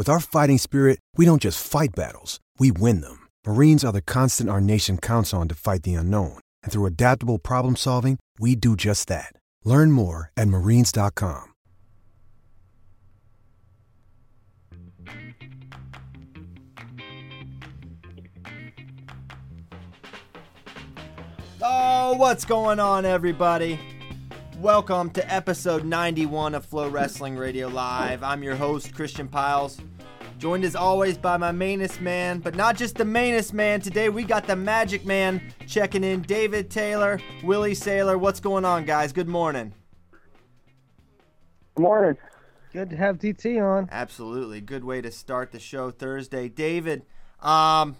With our fighting spirit, we don't just fight battles, we win them. Marines are the constant our nation counts on to fight the unknown. And through adaptable problem solving, we do just that. Learn more at marines.com. Oh, what's going on, everybody? Welcome to episode 91 of FloWrestling Radio Live. I'm your host, Christian Pyles. Joined as always by my mainest man, but not just the mainest man. Today we got the magic man checking in. David Taylor, Willie Saylor. What's going on, guys? Good morning. Good morning. Good to have DT on. Absolutely. Good way to start the show Thursday. David, um,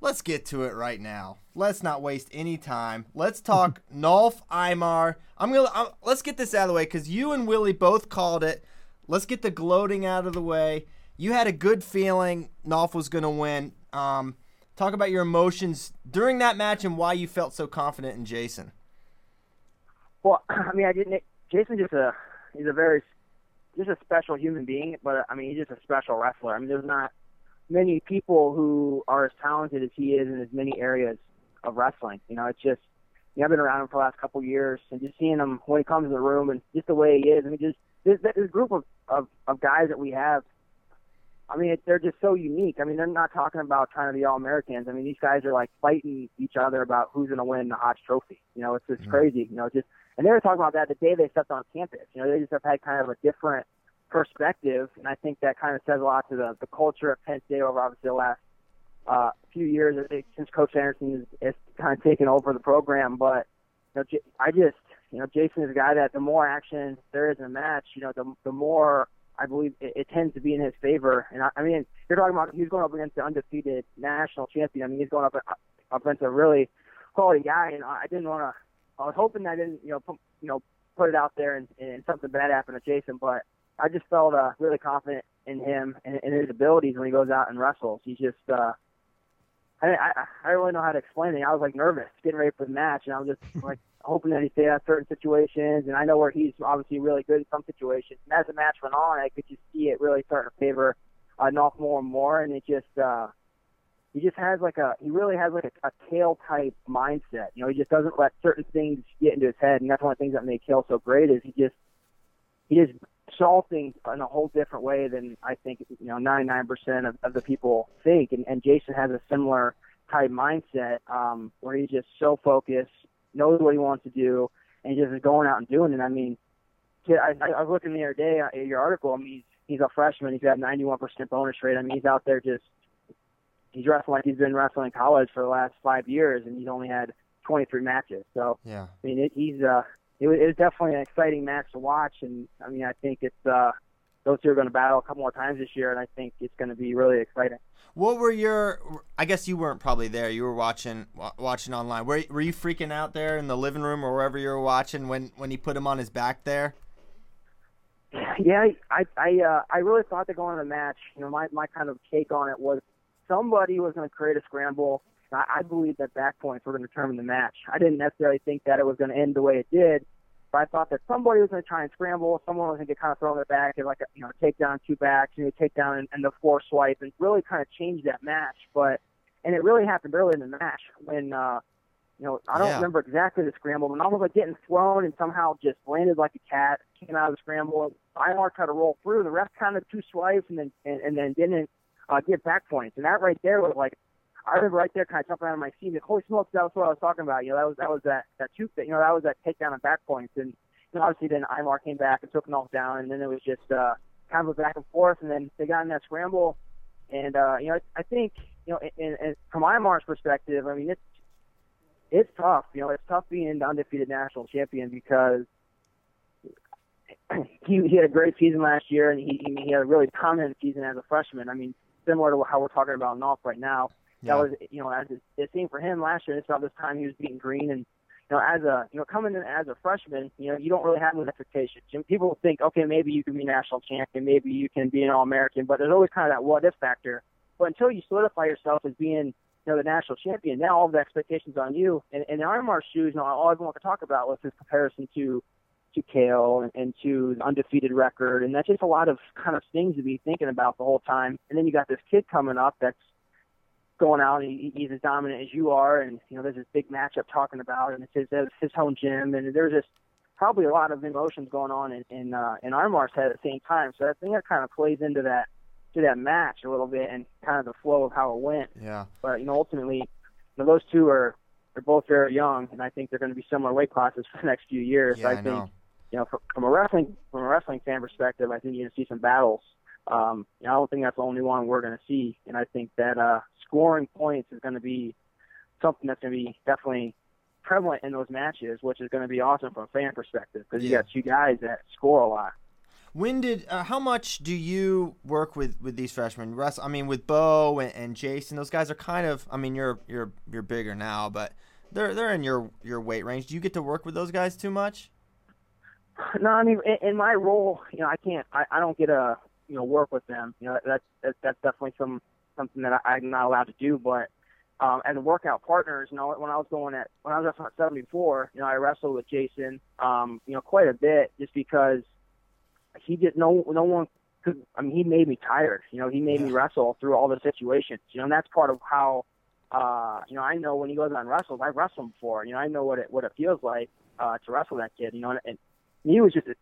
let's get to it right now. Let's not waste any time. Let's talk Nolf Imar. I'm gonna I'm, let's get this out of the way because you and Willie both called it. Let's get the gloating out of the way. You had a good feeling Nolf was gonna win. Um, talk about your emotions during that match and why you felt so confident in Jason. Well, I mean, I didn't. Jason just a he's a very just a special human being, but I mean, he's just a special wrestler. I mean, there's not many people who are as talented as he is in as many areas of wrestling. You know, it's just you know, I've been around him for the last couple of years, and just seeing him when he comes in the room and just the way he is. I mean, just this, this group of, of of guys that we have. I mean, they're just so unique. I mean, they're not talking about trying to be all Americans. I mean, these guys are like fighting each other about who's going to win the Hodge Trophy. You know, it's just mm-hmm. crazy. You know, just and they were talking about that the day they stepped on campus. You know, they just have had kind of a different perspective, and I think that kind of says a lot to the the culture of Penn State over obviously the last uh, few years since Coach Sanderson has, has kind of taken over the program. But you know, I just you know Jason is a guy that the more action there is in a match, you know, the the more I believe it, it tends to be in his favor. And I, I mean, you're talking about he's going up against the undefeated national champion. I mean, he's going up up against a really quality guy, and I didn't want to. I was hoping I didn't, you know, put, you know, put it out there and, and something bad happened to Jason, but I just felt uh, really confident in him and, and his abilities when he goes out and wrestles. He's just uh, I, I I don't really know how to explain it. I was like nervous getting ready for the match, and I was just like hoping that he stay out certain situations. And I know where he's obviously really good in some situations. And as the match went on, I could just see it really starting to favor uh, Nolf more and more. And it just uh, he just has like a he really has like a, a Cael type mindset. You know, he just doesn't let certain things get into his head, and that's one of the things that make Hill so great is he just he just saw things in a whole different way than I think you know 99% of, of the people think. And, and Jason has a similar type mindset um, where he's just so focused, knows what he wants to do, and he just is going out and doing it. I mean, I, I was looking the other day at your article. I mean, he's, he's a freshman. He's got 91% bonus rate. I mean, he's out there just he's wrestling like he's been wrestling in college for the last five years, and he's only had 23 matches. So yeah, I mean, it, he's uh, it was, it was definitely an exciting match to watch, and I mean, I think it's uh, those two are going to battle a couple more times this year, and I think it's going to be really exciting. What were your? I guess you weren't probably there. You were watching watching online. Were Were you freaking out there in the living room or wherever you were watching when when he put him on his back there? Yeah, I I uh, I really thought that going into the match, you know, my my kind of take on it was somebody was going to create a scramble. I, I believe that back points were going to determine the match. I didn't necessarily think that it was going to end the way it did, But I thought that somebody was going to try and scramble, someone was going to get kind of throw their back, and like a, you know, take down two backs, you know, take down and, and the four swipe, and really kind of change that match. But and it really happened early in the match when uh, you know I don't Yeah. remember exactly the scramble, but almost like getting thrown and somehow just landed like a cat, came out of the scramble. Imar tried to roll through, the ref counted two swipes and then and, and then didn't uh, give back points, and that right there was like. I remember right there, kind of jumping out of my seat. Holy smokes, that was what I was talking about. You know, that was that was that that two, you know, that was that takedown and back points, and and obviously then Imar came back and took Nolf down, and then it was just uh, kind of a back and forth, and then they got in that scramble, and uh, you know I, I think you know in, in, from Imar's perspective, I mean it's it's tough, you know it's tough being the undefeated national champion because he he had a great season last year, and he he had a really prominent season as a freshman. I mean similar to how we're talking about Nolf right now. Yeah. That was you know as it, it seemed for him last year. It's about this time he was beating Green and you know, as a you know coming in as a freshman, you know, you don't really have those expectations. People think, okay, maybe you can be national champion, maybe you can be an All American, but there's always kind of that what if factor. But until you solidify yourself as being you know the national champion, now all the expectations on you. And, and in Imar's shoes, you know, all everyone could talk about was his comparison to to Cael and, and to the undefeated record, and that's just a lot of kind of things to be thinking about the whole time. And then you got this kid coming up that's going out and he, he's as dominant as you are and you know there's this big matchup talking about and it's his it's his home gym and there's just probably a lot of emotions going on in in, uh, in Imar's head at the same time so I think that kind of plays into that to that match a little bit and kind of the flow of how it went Yeah. but you know ultimately you know, those two are they're both very young and I think they're going to be similar weight classes for the next few years Yeah, I I think know. you know from, from a wrestling from a wrestling fan perspective I think you're going to see some battles um, you know, I don't think that's the only one we're going to see, and I think that uh, scoring points is going to be something that's going to be definitely prevalent in those matches, which is going to be awesome from a fan perspective because you got two guys that score a lot. When did? Uh, how much do you work with with these freshmen? Russ, I mean, with Bo and, and Jason, those guys are kind of. I mean, you're you're you're bigger now, but they're they're in your your weight range. Do you get to work with those guys too much? No, I mean, in, in my role, you know, I can't, I, I don't get to, you know, work with them. You know, that's that's, that's definitely some something that I, I'm not allowed to do. But um, as workout partners, you know, when I was going at when I was at 74, you know, I wrestled with Jason, um, you know, quite a bit just because he did no no one could. I mean, he made me tired. You know, he made me wrestle through all the situations. You know, and that's part of how. Uh, you know, I know when he goes on wrestles, I've wrestled him before. You know, I know what it what it feels like uh, to wrestle that kid. You know, and, and he was just a,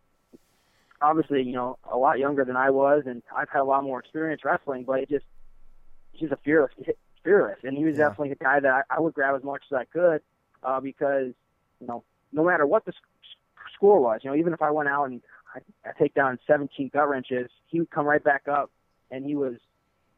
obviously, you know, a lot younger than I was, and I've had a lot more experience wrestling. But it just he's a fearless, fearless, and he was Yeah. definitely the guy that I, I would grab as much as I could, uh, because you know, no matter what the sc- score was, you know, even if I went out and I, I take down 17 gut wrenches, he would come right back up, and he was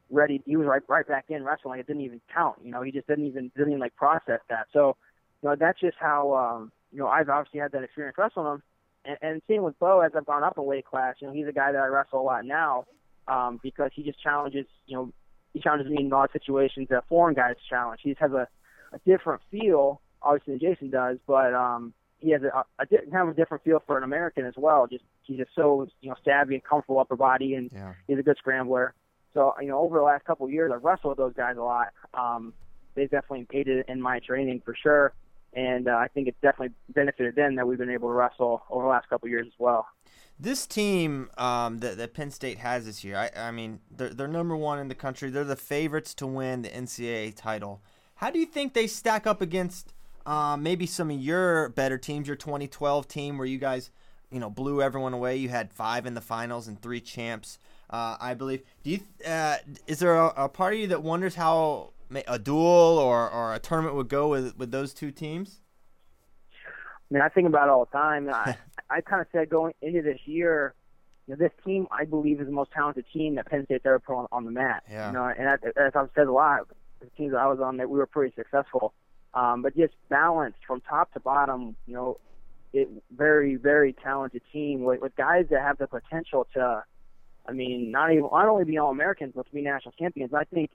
ready. He was right right back in wrestling. It didn't even count. You know, he just didn't even didn't even like process that. So, you know, that's just how um, you know I've obviously had that experience wrestling him, and, and same with Bo as I've gone up in weight class. You know, he's a guy that I wrestle a lot now um, because he just challenges. You know, he challenges me in a lot of situations that foreign guys challenge. He just has a, a different feel, obviously, than Jason does, but um, he has a, a di- kind of a different feel for an American as well. Just he's just so you know savvy and comfortable upper body, and Yeah. he's a good scrambler. So you know, over the last couple of years, I've wrestled with those guys a lot. Um, they've definitely aided in my training for sure, and uh, I think it's definitely benefited them that we've been able to wrestle over the last couple years as well. This team um, that, that Penn State has this year, I, I mean, they're, they're number one in the country. They're the favorites to win the NCAA title. How do you think they stack up against um, maybe some of your better teams, your 2012 team where you guys, you know, blew everyone away? You had five in the finals and three champs, uh, I believe. Do you? Uh, is there a, a part of you that wonders how a duel or, or a tournament would go with with those two teams? I mean, I think about it all the time. I, I kind of said going into this year, you know, this team I believe is the most talented team that Penn State's ever put on, on the mat. Yeah. You know, and that, as I've said a lot, the teams that I was on, that we were pretty successful. Um, but just balanced from top to bottom, you know, it very very talented team with, with guys that have the potential to, I mean, not even not only be all Americans but to be national champions. I think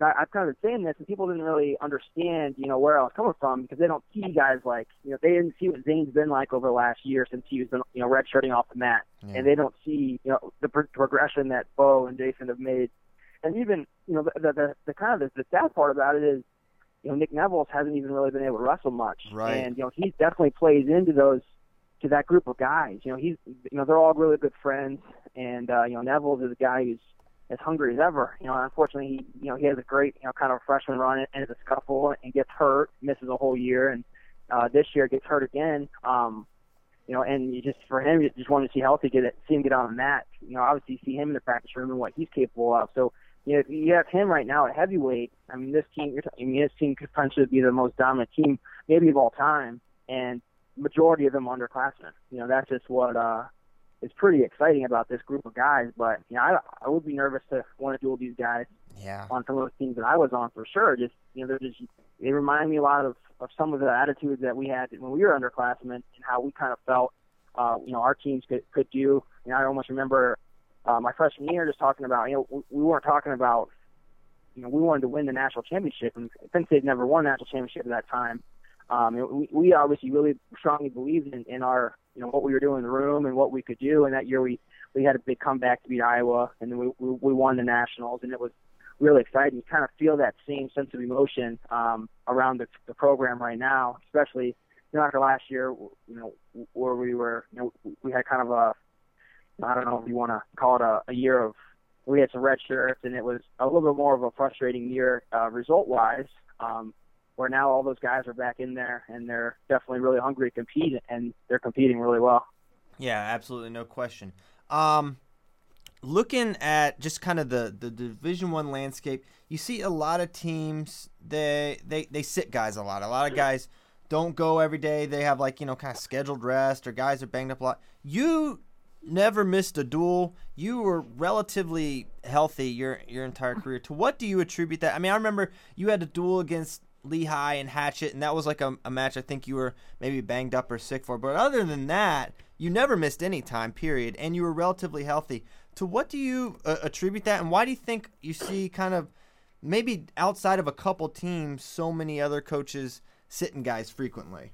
I, I've kind of been saying this, and people didn't really understand, you know, where I was coming from because they don't see guys like, you know, they didn't see what Zain's been like over the last year since he's been, you know, redshirting off the mat, Yeah. and they don't see, you know, the pro- progression that Bo and Jason have made, and even, you know, the the, the, the kind of the, the sad part about it is, you know, Nick Nevills hasn't even really been able to wrestle much, Right. and you know, he definitely plays into those to that group of guys. You know, he's you know they're all really good friends, and uh, you know Nevills is a guy who's as hungry as ever. You know, unfortunately, he you know he has a great you know kind of freshman run and a scuffle and gets hurt, misses a whole year, and uh, this year gets hurt again. Um, you know, and you just for him, you just want to see healthy, get it, see him get on the mat. You know, obviously see him in the practice room and what he's capable of. So you know, if you have him right now at heavyweight, I mean, this team, you're t- I mean, this team could potentially be the most dominant team maybe of all time, and majority of them underclassmen. You know, that's just what uh, is pretty exciting about this group of guys. But you know, I, I would be nervous to want to duel these guys Yeah. on some of those teams that I was on for sure. Just you know, they're just they remind me a lot of of some of the attitudes that we had when we were underclassmen and how we kind of felt. Uh, you know, our teams could could do. You know, I almost remember uh, my freshman year just talking about. You know, we, we weren't talking about. You know, we wanted to win the national championship, and Penn State never won a national championship at that time. Um, we, we obviously really strongly believed in, in our, you know, what we were doing in the room and what we could do. And that year we we had a big comeback to beat Iowa, and then we we, won the nationals, and it was really exciting. You kind of feel that same sense of emotion um, around the, the program right now, especially you know after last year, you know, where we were, you know, we had kind of a, I don't know if you want to call it a, a year of, we had some red shirts, and it was a little bit more of a frustrating year uh, result-wise. Um, where now all those guys are back in there, and they're definitely really hungry to compete, and they're competing really well. Yeah, absolutely, no question. Um, looking at just kind of the, the Division One landscape, you see a lot of teams they they they sit guys a lot. A lot of guys don't go every day. They have like you know kind of scheduled rest, or guys are banged up a lot. You never missed a duel. You were relatively healthy your your entire career. To what do you attribute that? I mean, I remember you had a duel against Lehigh and Hatchet, and that was like a, a match I think you were maybe banged up or sick for. But other than that, you never missed any time, period, and you were relatively healthy. To what do you uh, attribute that, and why do you think you see kind of maybe outside of a couple teams, so many other coaches sitting guys frequently?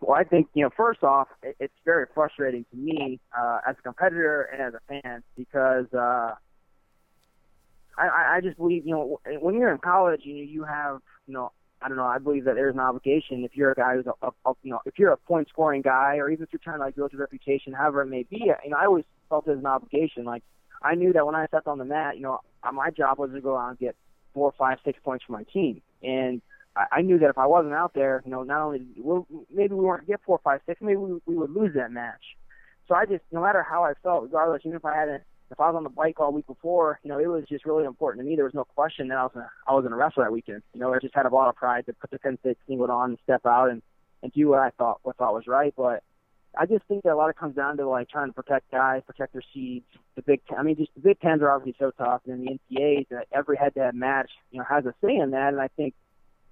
Well, I think you know. First off, it's very frustrating to me uh, as a competitor and as a fan because uh, I- I, just believe you know when you're in college, you know, you have you know I don't know. I believe that there's an obligation if you're a guy who's a, a, you know if you're a point scoring guy or even if you're trying to like build your reputation, however it may be. You know, I always felt there's an obligation. Like I knew that when I stepped on the mat, you know, uh, my job was to go out and get four, five, six points for my team, and I, I knew that if I wasn't out there, you know, not only we'll, maybe we weren't get four, five, six, maybe we, we would lose that match. So I just, no matter how I felt, regardless, even if I hadn't, if I was on the bike all week before, you know, it was just really important to me. There was no question that I was gonna, I was going to wrestle that weekend. You know, I just had a lot of pride to put the Penn State singlet on and step out and and do what I thought what I thought was right. But I just think that a lot of it comes down to like trying to protect guys, protect their seeds. The Big Ten, I mean, just the Big Tens are obviously so tough, and then the NCAA, that every head-to-head match, you know, has a say in that. And I think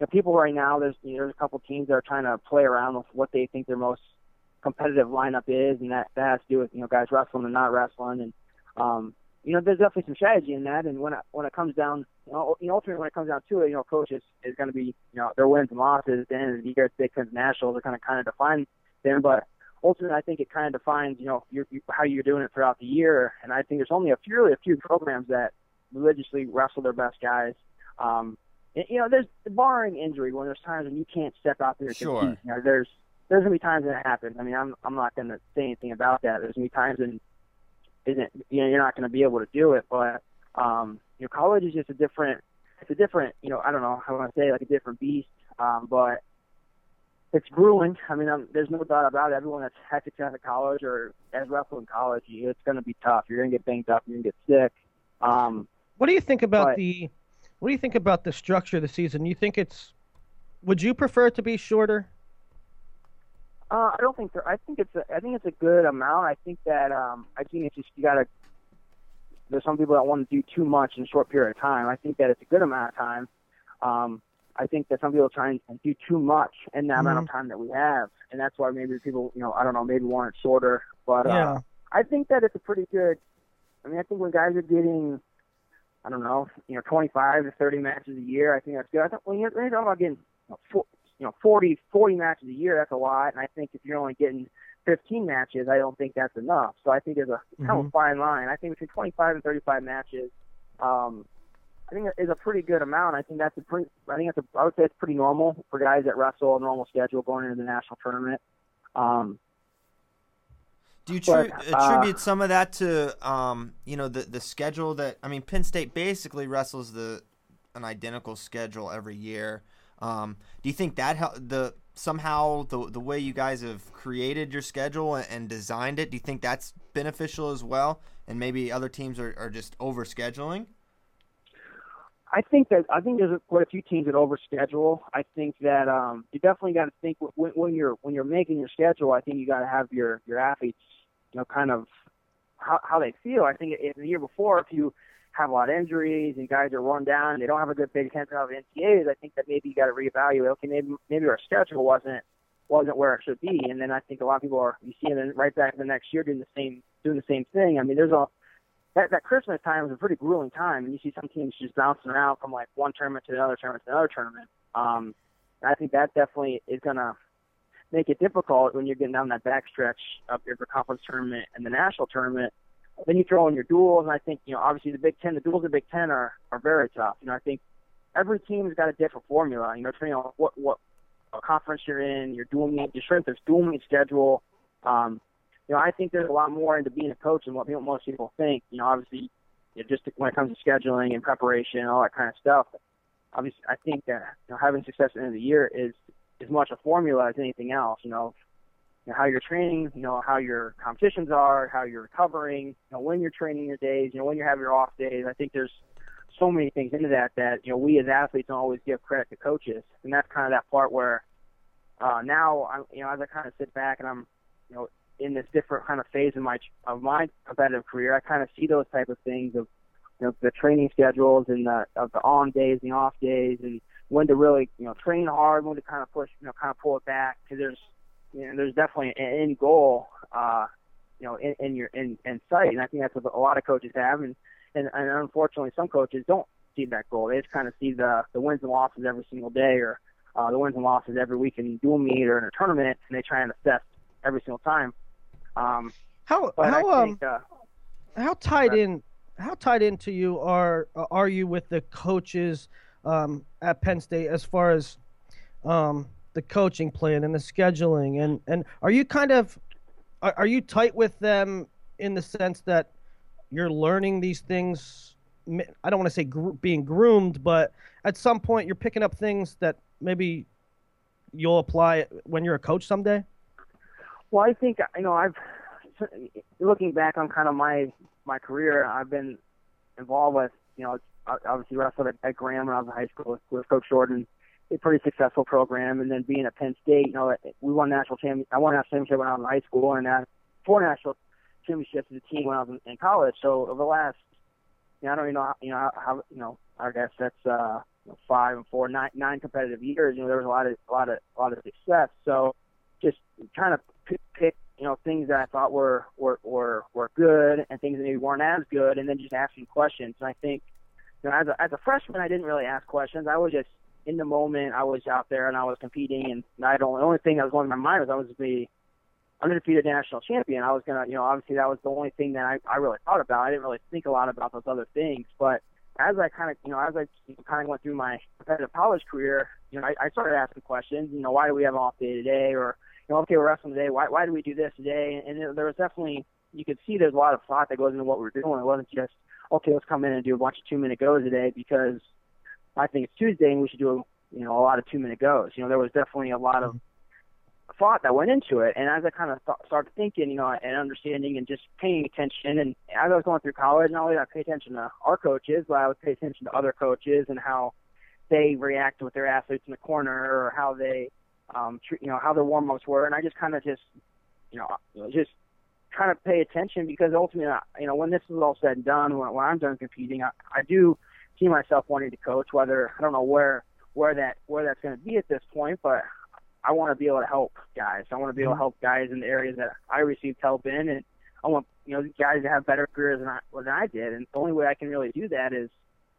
know, people right now, there's you know, there's a couple teams that are trying to play around with what they think their most competitive lineup is, and that that has to do with you know guys wrestling and not wrestling, and um, you know, there's definitely some strategy in that. And when it, when it comes down, you know, you know, ultimately when it comes down to it, you know, coach is, is going to be, you know, their wins and losses. At the end of the year, Big Ten Nationals are going to kind of define them. But ultimately, I think it kind of defines, you know, your, you, how you're doing it throughout the year. And I think there's only a few, really a few programs that religiously wrestle their best guys. Um, and, you know, there's barring injury when there's times when you can't step out there Sure. compete. You know, there's there's gonna be times that it happens. I mean, I'm I'm not gonna say anything about that. There's gonna be times when isn't you know you're not going to be able to do it. But um, you know, college is just a different. It's a different. You know, I don't know how I want to say like a different beast. Um, but it's grueling. I mean, um, there's no doubt about it. Everyone that's had success at college or has wrestled in college, you- it's going to be tough. You're going to get banged up. You're going to get sick. Um, What do you think about But- the What do you think about the structure of the season? You think it's Would you prefer it to be shorter? Uh, I don't think there. I think it's a, I think it's a good amount. I think that um, I think it's just you gotta. There's some people that want to do too much in a short period of time. I think that it's a good amount of time. Um, I think that some people try and do too much in the amount of time that we have, and that's why maybe people, you know, I don't know, maybe want it shorter. But uh, I think that it's a pretty good. I mean, I think when guys are getting, I don't know, you know, 25 to 30 matches a year, I think that's good. I think when you're, when you're talking about getting, you know, four, you know, 40, 40 matches a year, that's a lot. And I think if you're only getting 15 matches, I don't think that's enough. So I think there's a kind of a fine line. I think between 25 and 35 matches, um, I think is a pretty good amount. I think that's a pretty. I think that's a. I would say it's pretty normal for guys that wrestle a normal schedule going into the national tournament. Um, Do you tri- But, uh, attribute some of that to um, you know the the schedule that I mean Penn State basically wrestles the an identical schedule every year. Um, do you think that hel- the somehow the the way you guys have created your schedule and, and designed it, do you think that's beneficial as well? And maybe other teams are, are just over scheduling. I think that I think there's quite a few teams that overschedule. I think that um, you definitely got to think when, when you're when you're making your schedule. I think you got to have your your athletes, you know, kind of how how they feel. I think if the year before, if you have a lot of injuries and guys are run down, and they don't have a good Big Ten of NCAAs. I think that maybe you got to reevaluate. Okay, maybe maybe our schedule wasn't wasn't where it should be, and then I think a lot of people are you see them right back the next year doing the same doing the same thing. I mean, there's a that, that Christmas time is a pretty grueling time, and you see some teams just bouncing around from like one tournament to another tournament to another tournament. Um, I think that definitely is to make it difficult when you're getting down that backstretch of your conference tournament and the national tournament. Then you throw in your duels, and I think you know obviously the Big Ten, the duels of the Big Ten are are very tough. You know, I think every team's got a different formula. You know, depending on what what conference you're in, your dual meet, your strength, there's dual meet schedule. Um, you know, I think there's a lot more into being a coach than what people, most people think. You know, obviously, you know, just when it comes to scheduling and preparation and all that kind of stuff. Obviously, I think that you know, having success at the end of the year is as much a formula as anything else. You know, know, how you're training, you know, how your competitions are, how you're recovering, you know, when you're training your days, you know, when you have your off days. I think there's so many things into that that you know we as athletes don't always give credit to coaches, and that's kind of that part where uh, now I'm, you know, as I kind of sit back and I'm, you know, in this different kind of phase of my of my competitive career, I kind of see those type of things of you know the training schedules and the of the on days and the off days and when to really you know train hard, when to kind of push you know kind of pull it back because there's you know there's definitely an end goal uh you know in, in your in, in sight and I think that's what a lot of coaches have and, and and unfortunately some coaches don't see that goal. They just kind of see the the wins and losses every single day or uh, the wins and losses every week in dual meet or in a tournament and they try and assess every single time. Um, How how I um uh, how tied in how tied into you are are you with the coaches um, at Penn State as far as um, the coaching plan and the scheduling and and are you kind of are, are you tight with them in the sense that you're learning these things i don't want to say gr- being groomed but at some point you're picking up things that maybe you'll apply when you're a coach someday? Well, I think you know I've looking back on kind of my my career, I've been involved with you know obviously wrestled at, at Graham when I was in high school with, with Coach Jordan, a pretty successful program, and then being at Penn State, you know we won national champion. I won a national championship when I was in high school, and uh, four national championships as a team when I was in, in college. So over the last, you know, I don't even know how, you know how, how you know I guess that's uh you know, five and four, nine nine competitive years. You know there was a lot of a lot of a lot of success. So just trying to pick, pick you know things that I thought were were were were good and things that maybe weren't as good, and then just asking questions. And I think you know as a as a freshman, I didn't really ask questions. I was just in the moment. I was out there and I was competing, and I don't. The only thing that was going in my mind was I was the undefeated national champion. I was gonna, you know, obviously that was the only thing that I I really thought about. I didn't really think a lot about those other things, but as I kind of, you know, as I kind of went through my competitive college career, you know, I, I started asking questions. You know, why do we have an off day today? Or, you know, okay, we're wrestling today. Why why do we do this today? And, there was definitely you could see there's a lot of thought that goes into what we're doing. It wasn't just okay, let's come in and do a bunch of two minute goes today because I think it's Tuesday and we should do you know a lot of two minute goes. You know, there was definitely a lot of thought that went into it. And as I kind of th- started thinking, you know, and understanding and just paying attention, and as I was going through college, not only did I pay attention to our coaches, but I would pay attention to other coaches and how they react with their athletes in the corner or how they, um, you know, how their warm ups were. And I just kind of just, you know, just trying to pay attention because ultimately, you know, when this is all said and done, when, when I'm done competing, I, I do see myself wanting to coach. Whether I don't know where where that where that's going to be at this point, but I want to be able to help guys. I want to be able to mm-hmm. help guys in the areas that I received help in, and I want you know guys to have better careers than I than I did. And the only way I can really do that is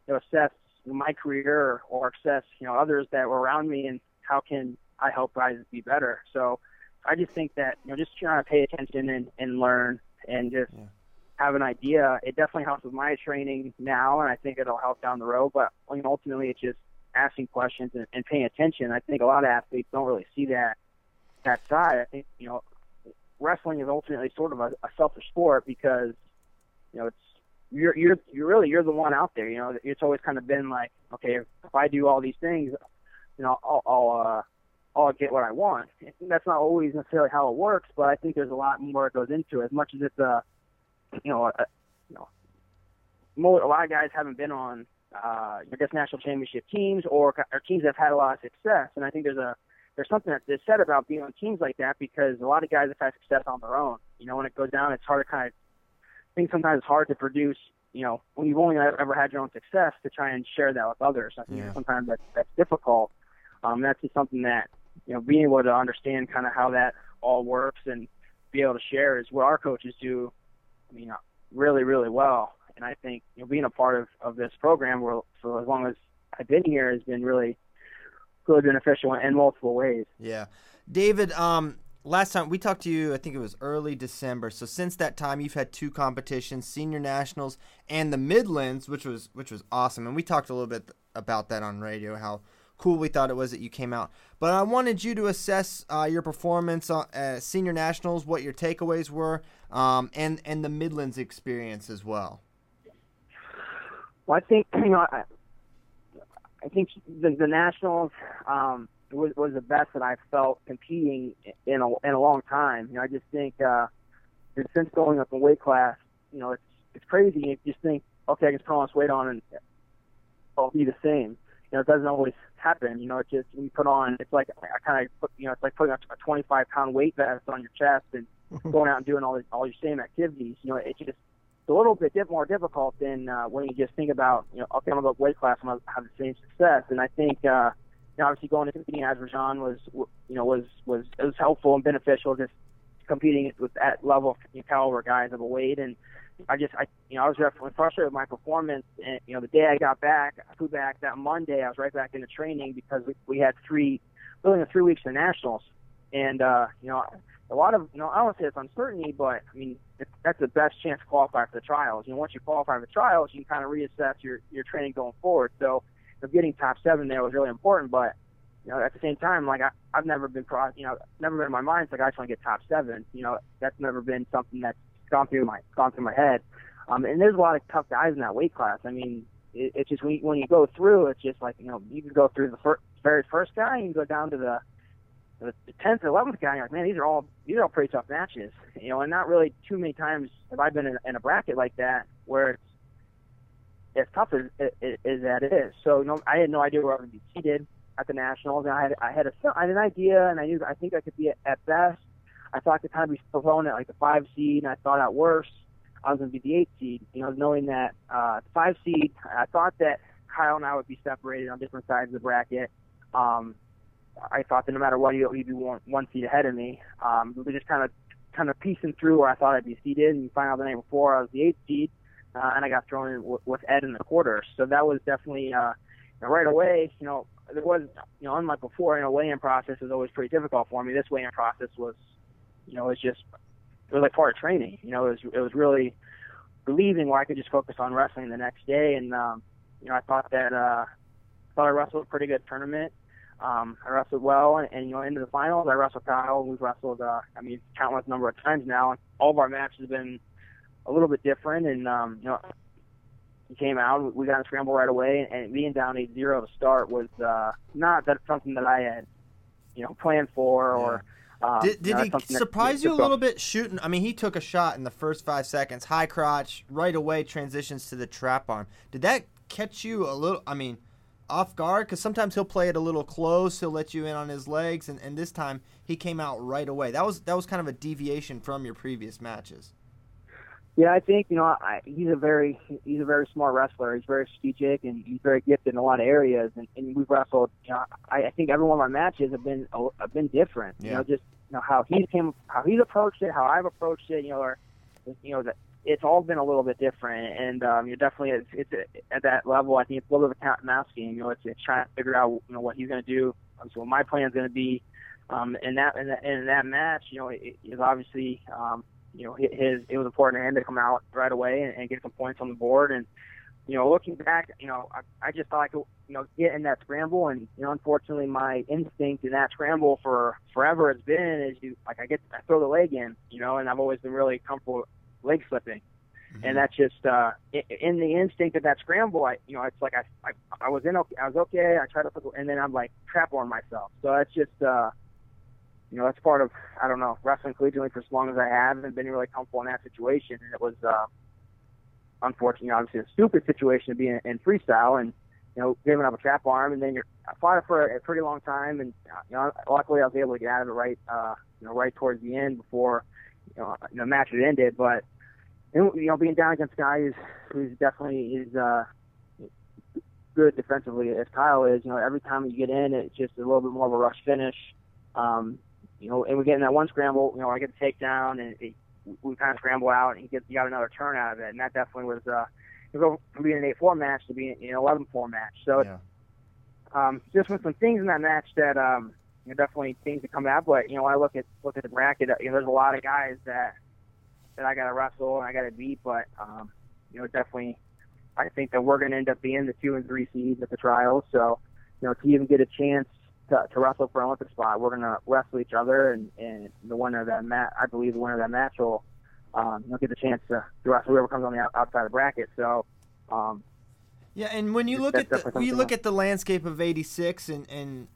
you know, assess my career or, or assess you know others that were around me, and how can I help guys be better. So I just think that you know just trying to pay attention and, and learn and just Yeah. Have an idea. It definitely helps with my training now, and I think it'll help down the road. But I mean, ultimately, it's just asking questions and, and paying attention. I think a lot of athletes don't really see that that side. I think you know wrestling is ultimately sort of a, a selfish sport because you know it's you're you're you're really you're the one out there. You know, it's always kind of been like, okay, if, I do all these things, you know, I'll I'll, uh, I'll get what I want. That's not always necessarily how it works, but I think there's a lot more that goes into it. As much as it's a, you know, a, you know, more, a lot of guys haven't been on, uh, I guess, national championship teams or, or teams that have had a lot of success, and I think there's a there's something that's said about being on teams like that because a lot of guys have had success on their own. You know, when it goes down, it's hard to kind of I think sometimes it's hard to produce, you know, when you've only ever had your own success to try and share that with others. I think yeah. sometimes that's, that's difficult. Um, that's just something that, you know, being able to understand kind of how that all works and be able to share is what our coaches do, I mean, really, really well. And I think, you know, being a part of, of this program for, as long as I've been here has been really, really beneficial in multiple ways. Yeah. David, um, last time we talked to you, I think it was early December. So since that time, you've had two competitions: senior nationals and the Midlands, which was which was awesome. And we talked a little bit about that on radio, how cool we thought it was that you came out. But I wanted you to assess uh, your performance at senior nationals, what your takeaways were, um, and and the Midlands experience as well. Well, I think you know, I, I think the, the nationals. Um, was was the best that I've felt competing in a in a long time. You know, I just think uh, since going up in weight class, you know, it's it's crazy. You just think, okay, I can put all this weight on and I'll be the same. You know, it doesn't always happen. You know, it's just when you put on, it's like I kind of put, you know, it's like putting a 25 pound weight vest on your chest and going out and doing all the, all your same activities. You know, it just it's a little bit more difficult than uh, when you just think about, you know, okay, I'm gonna go weight class, I'm gonna have the same success. And I think. uh know, obviously going to competing as Rajan was, you know, was was it was helpful and beneficial just competing with that level of caliber guys of a weight. And I just, I, you know, I was frustrated with my performance. And you know, the day I got back, I flew back that Monday. I was right back into training because we, we had three, really three weeks of nationals. And uh, you know, a lot of, you know, I don't want to say it's uncertainty, but I mean, that's the best chance to qualify for the trials. You know, once you qualify for the trials, you can kind of reassess your your training going forward. So of getting top seven there was really important. But you know, at the same time, like I, I've never been cross, you know, never been in my mind. It's like I just want to get top seven. You know, that's never been something that's gone through my gone through my head. Um, and there's a lot of tough guys in that weight class. I mean, it, it's just when you, when you go through, it's just like you know, you can go through the fir- very first guy, and you go down to the the tenth, eleventh guy. And You're like, man, these are all these are all pretty tough matches. You know, and not really too many times have I been in, in a bracket like that where it's as tough as, as, as that is. So you know, I had no idea where I would be seated at the nationals. And I had I had a I had an idea, and I knew I think I could be at, at best. I thought could kind of be thrown at like the five seed, and I thought at worst I was going to be the eight seed. You know, knowing that uh, the five seed, I thought that Kyle and I would be separated on different sides of the bracket. Um, I thought that no matter what, he'd be one, one seat ahead of me. Um, we were just kind of kind of piecing through where I thought I'd be seated, and you find out the night before I was the eighth seed uh, and I got thrown in w- with Ed in the quarters. So that was definitely uh, right away. You know, there was you know unlike before, you know, weigh-in process was always pretty difficult for me. This weigh-in process was, you know, it was just it was like part of training. You know, it was it was really relieving where I could just focus on wrestling the next day. And um, you know, I thought that uh, thought I wrestled a pretty good tournament. Um, I wrestled well, and, and you know, into the finals, I wrestled Kyle. We've wrestled, uh, I mean, countless number of times now. And all of our matches have been a little bit different, and um, you know, he came out. We got a scramble right away, and being down eight zero to start was uh, not that something that I had, you know, planned for or. Um, did did he surprise you a little bit shooting? I mean, he took a shot in the first five seconds, high crotch, right away transitions to the trap arm. Did that catch you a little? I mean, off guard? Because sometimes he'll play it a little close, he'll let you in on his legs, and, and this time he came out right away. That was that was kind of a deviation from your previous matches. Yeah, I think you know I, he's a very he's a very smart wrestler. He's very strategic and he's very gifted in a lot of areas. And, and we've wrestled. You know, I, I think every one of our matches have been have been different. Yeah. You know, just you know how he's came, how he's approached it, how I've approached it. You know, or you know that it's all been a little bit different. And um, you're definitely it's, it's at that level. I think it's a little bit of a cat and mouse game. You know, it's, it's trying to figure out you know what he's going to do. Um, so what my plan is going to be. Um, in that in that, in that match, you know, it is obviously um, you know, his it was important to him to come out right away and, and get some points on the board. And you know, looking back, you know, I, I just thought I could, you know, get in that scramble, and you know, unfortunately, my instinct in that scramble for forever has been is you like I get I throw the leg in, you know, and I've always been really comfortable leg slipping, mm-hmm. and that's just uh, in, the instinct of that scramble. I, you know, it's like I I, I was in okay, I was okay. I tried to put, and then I'm like trap on myself. So that's just uh, you know, that's part of I don't know wrestling collegiately for as long as I have and been really comfortable in that situation, and it was. uh unfortunately, obviously a stupid situation to be in, in freestyle and, you know, giving up a trap arm and then you're, I fought it for a, a pretty long time and, uh, you know, luckily I was able to get out of it right, uh, you know, right towards the end before, you know, the match had ended. But, you know, being down against a guy who's, who's definitely is, uh, good defensively as Kyle is, you know, every time you get in, it's just a little bit more of a rush finish. Um, you know, and we get in that one scramble, you know, I get the takedown and it, we kind of scramble out and get got another turn out of it, and that definitely was uh, to go from being an eight four match to being an eleven four match. So yeah. um, just with some things in that match that um, you know, definitely things to come out. But you know, I look at look at the bracket, you know, there's a lot of guys that that I got to wrestle and I got to beat, but um, you know, definitely, I think that we're going to end up being the two and three seeds at the trials. So you know, to even get a chance to, to wrestle for an Olympic spot. We're gonna wrestle each other, and, and the winner of that match, I believe, the winner of that match will, um, get the chance to, to wrestle whoever comes on the outside of the bracket. So, um, yeah, and when you look at the when you look at the landscape of '86 and and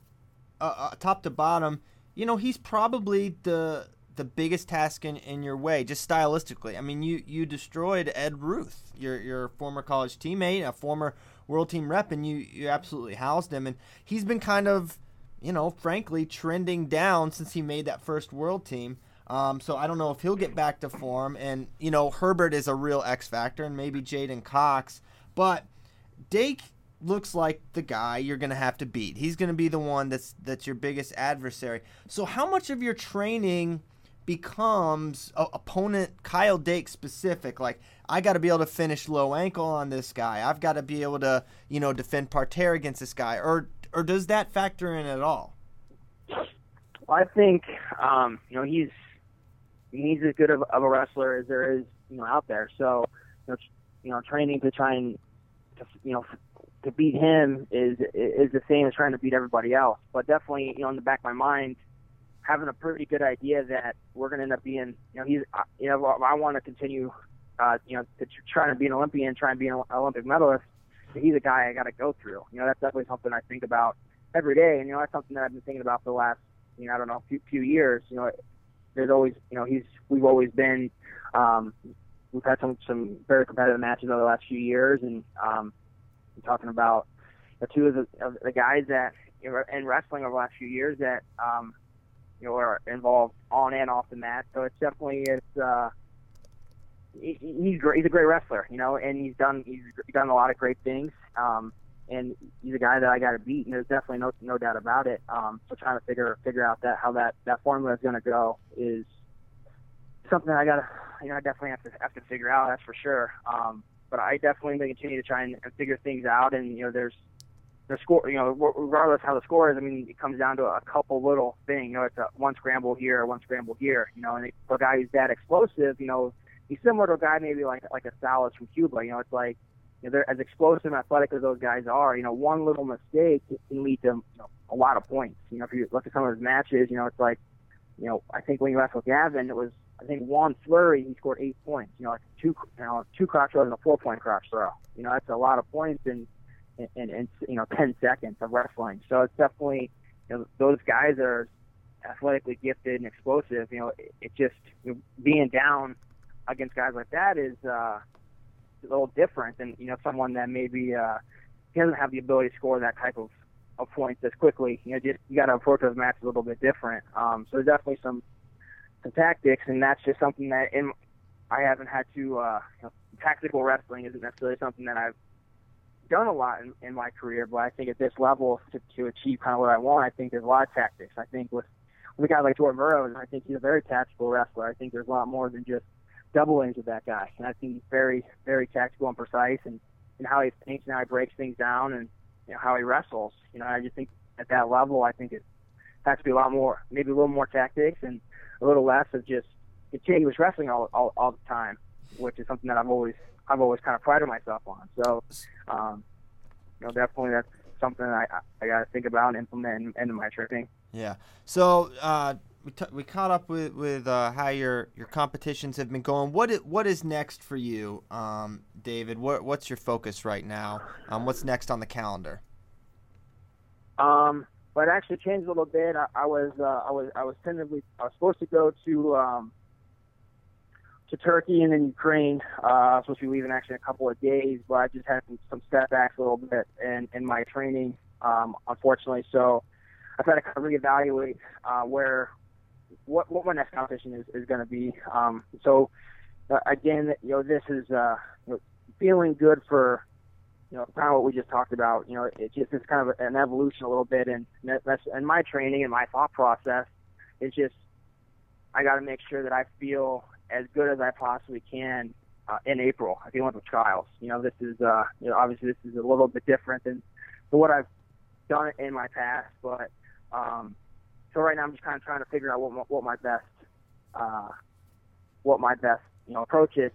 uh, uh, top to bottom, you know he's probably the the biggest task in, in your way, just stylistically. I mean, you you destroyed Ed Ruth, your your former college teammate, a former world team rep, and you you absolutely housed him. And he's been kind of you know, frankly, trending down since he made that first world team. Um, so I don't know if he'll get back to form. And, you know, Herbert is a real X factor and maybe J'den Cox. But Dake looks like the guy you're going to have to beat. He's going to be the one that's that's your biggest adversary. So how much of your training becomes opponent Kyle Dake specific? Like I got to be able to finish low ankle on this guy. I've got to be able to, you know, defend parterre against this guy. Or or does that factor in at all? Well, I think um, you know he's he's as good of, of a wrestler as there is you know out there. So you know, you know training to try and to, you know to beat him is is the same as trying to beat everybody else. But definitely you know in the back of my mind having a pretty good idea that we're going to end up being you know he's uh, you know I want to continue uh, you know to try to be an Olympian, try and be an Olympic medalist he's a guy I got to go through. You know, that's definitely something I think about every day, and you know, that's something that I've been thinking about for the last, you know, I don't know, few, few years. You know, there's always, you know, he's we've always been, um, we've had some some very competitive matches over the last few years, and um, I'm talking about the two of the, of the guys that in wrestling over the last few years that um, you know are involved on and off the mat. So it's definitely it's. Uh, he's great. He's a great wrestler, you know, and he's done he's done a lot of great things. Um, and he's a guy that I got to beat, and there's definitely no no doubt about it. Um, so trying to figure figure out that how that that formula is going to go is something I got to you know I definitely have to have to figure out. That's for sure. Um, but I definitely continue to try and, figure things out. And you know, there's the score, you know, regardless how the score is, I mean, it comes down to a couple little things. You know, it's a one scramble here, one scramble here. You know, and for a guy who's that explosive, you know, he's similar to a guy maybe like like a Salas from Cuba. You know, it's like you know, they're as explosive and athletic as those guys are. You know, one little mistake can lead to you know, a lot of points. You know, if you look at some of his matches, you know, it's like you know, I think when you wrestled Gavin, it was I think one flurry he scored eight points. You know, like two you know two crotch throws and a four point crotch throw. You know, that's a lot of points in in, in you know ten seconds of wrestling. So it's definitely you know those guys are athletically gifted and explosive. You know, it, it just you know, being down against guys like that is uh, a little different than you know someone that maybe uh, doesn't have the ability to score that type of, of points as quickly. You know, just you got to approach those matches a little bit different. Um, so there's definitely some some tactics, and that's just something that in I haven't had to. Uh, you know, tactical wrestling isn't necessarily something that I've done a lot in, in my career, but I think at this level to, to achieve kind of what I want, I think there's a lot of tactics. I think with with a guy like Jordan Burroughs, I think he's a very tactical wrestler. I think there's a lot more than just double edge with that guy. And I think he's very, very tactical and precise and, and how he thinks and how he breaks things down and you know, how he wrestles. You know, I just think at that level, I think it has to be a lot more, maybe a little more tactics and a little less of just continuous wrestling all, all, all the time, which is something that I've always I've always kind of prided myself on. So, um, you know, definitely that's something I I got to think about and implement into my training. Yeah. So uh, we, t- we caught up with with uh, how your your competitions have been going. What is, what is next for you, um, David? What what's your focus right now? Um, what's next on the calendar? Um, but it actually changed a little bit. I, I was uh, I was I was tentatively I was supposed to go to um, to Turkey and then Ukraine. Uh, I was supposed to be leaving actually in a couple of days, but I just had some, some setbacks a little bit in in my training, um, unfortunately. So I've had to kind of reevaluate uh, where what what my next competition is is going to be. Um, so uh, again, you know, this is uh, you know, feeling good for you know kind of what we just talked about. You know, it just is kind of an evolution a little bit, and that's and my training and my thought process is just I got to make sure that I feel as good as I possibly can uh, in April at the Olympic trials. You know, this is uh, you know obviously this is a little bit different than, than what I've done in my past, but um, so right now I'm just kind of trying to figure out what my, what my best uh, what my best you know approach is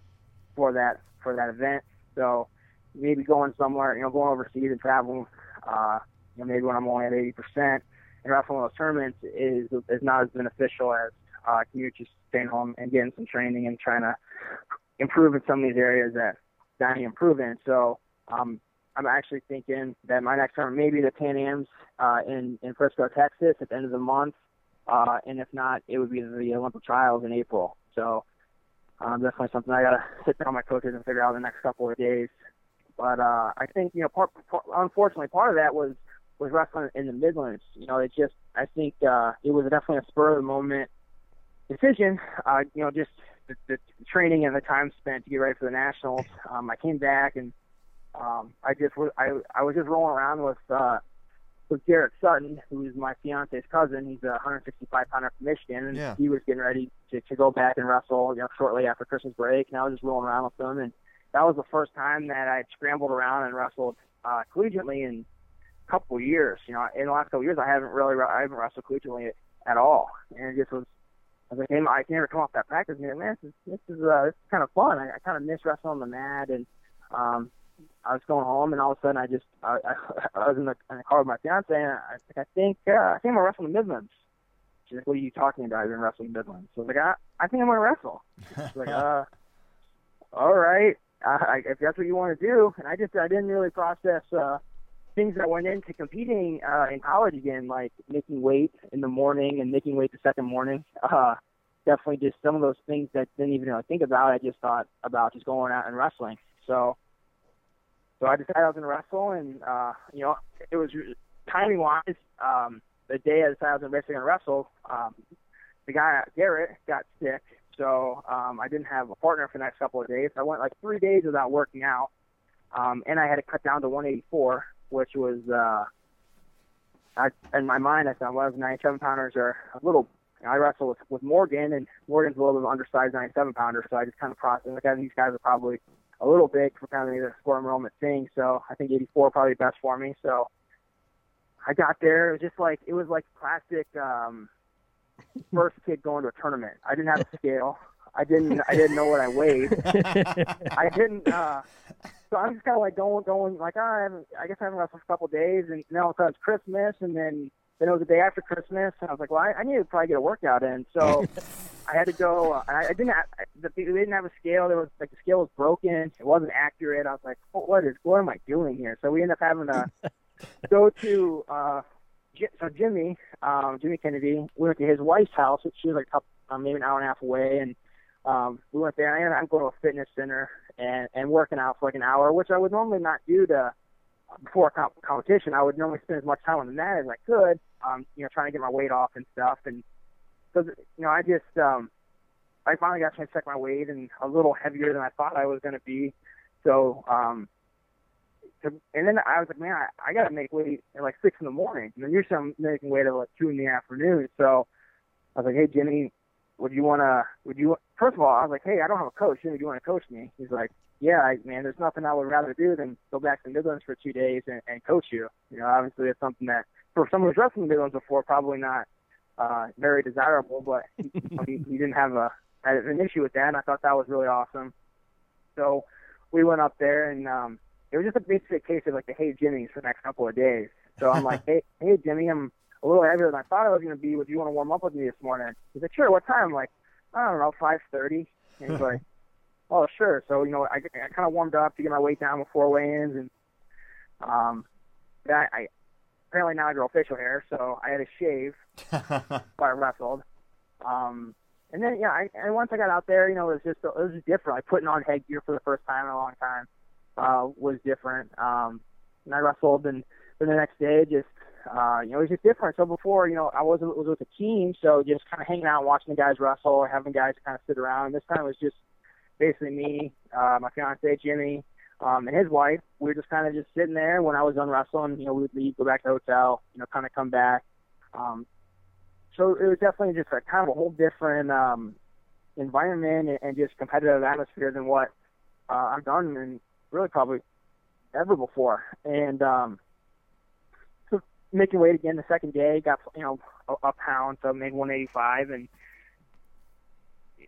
for that for that event. So maybe going somewhere, you know, going overseas and traveling, uh, you know, maybe when I'm only at 80 percent and wrestling those tournaments is is not as beneficial as uh, you just staying home and getting some training and trying to improve in some of these areas that that I need improve in. So um, I'm actually thinking that my next tournament may be the Pan Am's uh, in in Frisco, Texas, at the end of the month, uh, and if not, it would be the Olympic trials in April. So um, definitely something I gotta sit down with my coaches and figure out the next couple of days. But uh, I think you know, part, part, unfortunately, part of that was was wrestling in the Midlands. You know, it just I think uh, it was definitely a spur of the moment decision. Uh, you know, just the, the training and the time spent to get ready for the nationals. Um, I came back and um, I just was I I was just rolling around with uh, with Garrett Sutton, who's my fiance's cousin. He's a 165 pounder from Michigan, and Yeah. he was getting ready to, to go back and wrestle, you know, shortly after Christmas break. And I was just rolling around with him, and that was the first time that I scrambled around and wrestled uh, collegiately in a couple of years. You know, in the last couple of years, I haven't really I haven't wrestled collegiately at all, and it just was. I was like, hey, I can never come off that practice. And man, this is this is uh, this is kind of fun. I, I kind of miss wrestling on the mat, and um, I was going home, and all of a sudden, I just I, I, I was in the, in the car with my fiance, and I, I think uh, I think I'm gonna wrestle in the Midlands. She's like, "What are you talking about? You've been wrestling in the Midlands." So I was like, "I, I think I'm gonna wrestle." She's like, "Uh, all right, I, if that's what you want to do." And I just I didn't really process uh, things that went into competing uh, in college again, like making weight in the morning and making weight the second morning. Uh, definitely just some of those things that didn't even really think about. I just thought about just going out and wrestling. So so I decided I was going to wrestle, and uh, you know, it was timing wise. Um, the day I decided I was going to wrestle, um, the guy Garrett got sick, so um, I didn't have a partner for the next couple of days. I went like three days without working out, um, and I had to cut down to 184, which was uh, I, in my mind I thought, well, those 97 pounders are a little. I wrestle with, with Morgan, and Morgan's a little bit undersized 97 pounder, so I just kind of processed. Like, these guys are probably a little big for kind of the score enrollment thing. So I think 84 probably best for me. So I got there. It was just like it was like classic um, first kid going to a tournament. I didn't have a scale. I didn't. I didn't know what I weighed. I didn't. Uh, so I'm just kind of like going, going like oh, I haven't. I guess I haven't wrestled for a couple of days, and then all of a sudden it's Christmas, and then then it was the day after Christmas, and I was like, well, I, I need to probably get a workout in. So I had to go. Uh, I, I didn't. Have, the, they didn't have a scale. There was like the scale was broken. It wasn't accurate. I was like, oh, what is? What am I doing here? So we ended up having to go to. uh so Jimmy, um, Jimmy Kennedy, we went to his wife's house, which she was like a couple, um, maybe an hour and a half away, and um, we went there. And I'm going to a fitness center and and working out for like an hour, which I would normally not do to before a comp- competition. I would normally spend as much time on the mat as I could, um, you know, trying to get my weight off and stuff. And so, you know, I just um, I finally got to check my weight and a little heavier than I thought I was going to be. So, um, so, and then I was like, man, I, I got to make weight at like six in the morning. And then usually I'm making weight at like two in the afternoon. So I was like, hey, Jimmy, would you want to, would you, first of all, I was like, hey, I don't have a coach. Jimmy, do you want to coach me? He's like, yeah, I, man, there's nothing I would rather do than go back to Midlands for two days and, and coach you. You know, obviously it's something that for someone who's wrestling the Midlands before, probably not uh, very desirable, but he, he, he didn't have a had an issue with that, and I thought that was really awesome. So we went up there and um, it was just a basic case of like the hey Jimmy's for the next couple of days. So I'm like, hey, hey Jimmy, I'm a little heavier than I thought I was going to be. Would you want to warm up with me this morning? He's like, sure. What time? I'm like, I don't know, 5:30. And he's like, oh sure. So you know, I, I kind of warmed up to get my weight down before weigh-ins, and um, that I apparently now I grow facial hair, so I had to shave before I wrestled. Um, and then yeah, I, and once I got out there, you know, it was just it was just different. Like putting on headgear for the first time in a long time uh, was different. Um, and I wrestled, and then the next day, just uh, you know, it was just different. So before, you know, I was was with a team, so just kind of hanging out, watching the guys wrestle, or having guys kind of sit around. And This time it was just basically me, uh, my fiance Jimmy, um, and his wife. We were just kind of just sitting there. When I was done wrestling, you know, we would leave, go back to the hotel, you know, kind of come back. Um, so it was definitely just a kind of a whole different um, environment and, and just competitive atmosphere than what uh, I've done in really probably ever before. And um, so making weight again the second day, got you know a, a pound, so made 185, and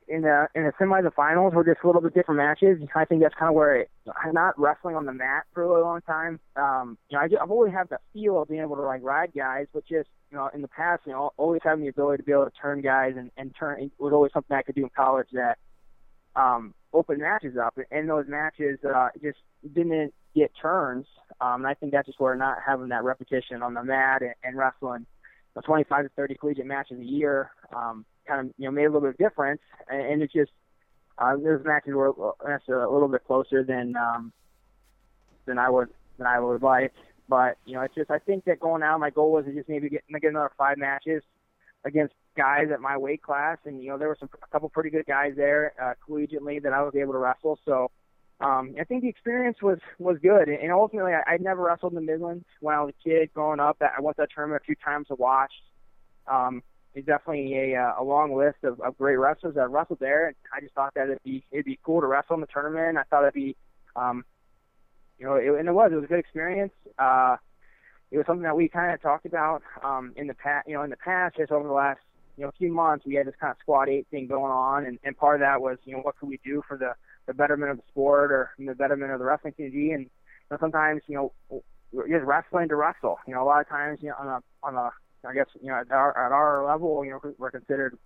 in the in the semi the finals were just a little bit different matches. I think that's kind of where I'm not wrestling on the mat for a really long time. Um, you know, I I've always had the feel of being able to like ride guys, but just you know, in the past, you know, always having the ability to be able to turn guys and and turn it was always something I could do in college that um, opened matches up, and those matches uh, just didn't get turns. Um, and I think that's just where not having that repetition on the mat and, and wrestling, 25 to 30 collegiate matches a year. Um, kind of you know made a little bit of difference, and, and it just uh, those matches were a little bit closer than um, than I would than I would like. But you know, it's just I think that going out, my goal was to just maybe get get another five matches against guys at my weight class, and you know there were some a couple pretty good guys there uh, collegiately that I was able to wrestle. So um, I think the experience was was good, and ultimately I, I'd never wrestled in the Midlands when I was a kid growing up. I went to that tournament a few times to watch. Um, there's definitely a uh, a long list of, of great wrestlers that wrestled there. And I just thought that it'd be it'd be cool to wrestle in the tournament. I thought it'd be, um, you know, it, and it was it was a good experience. Uh, it was something that we kind of talked about um, in the past. You know, in the past, just over the last you know few months, we had this kind of squad eight thing going on, and, and part of that was you know what could we do for the the betterment of the sport or the betterment of the wrestling community, and you know, sometimes you know we're just wrestling to wrestle. You know, a lot of times you know on a on a I guess you know at our at our level, you know, we're considered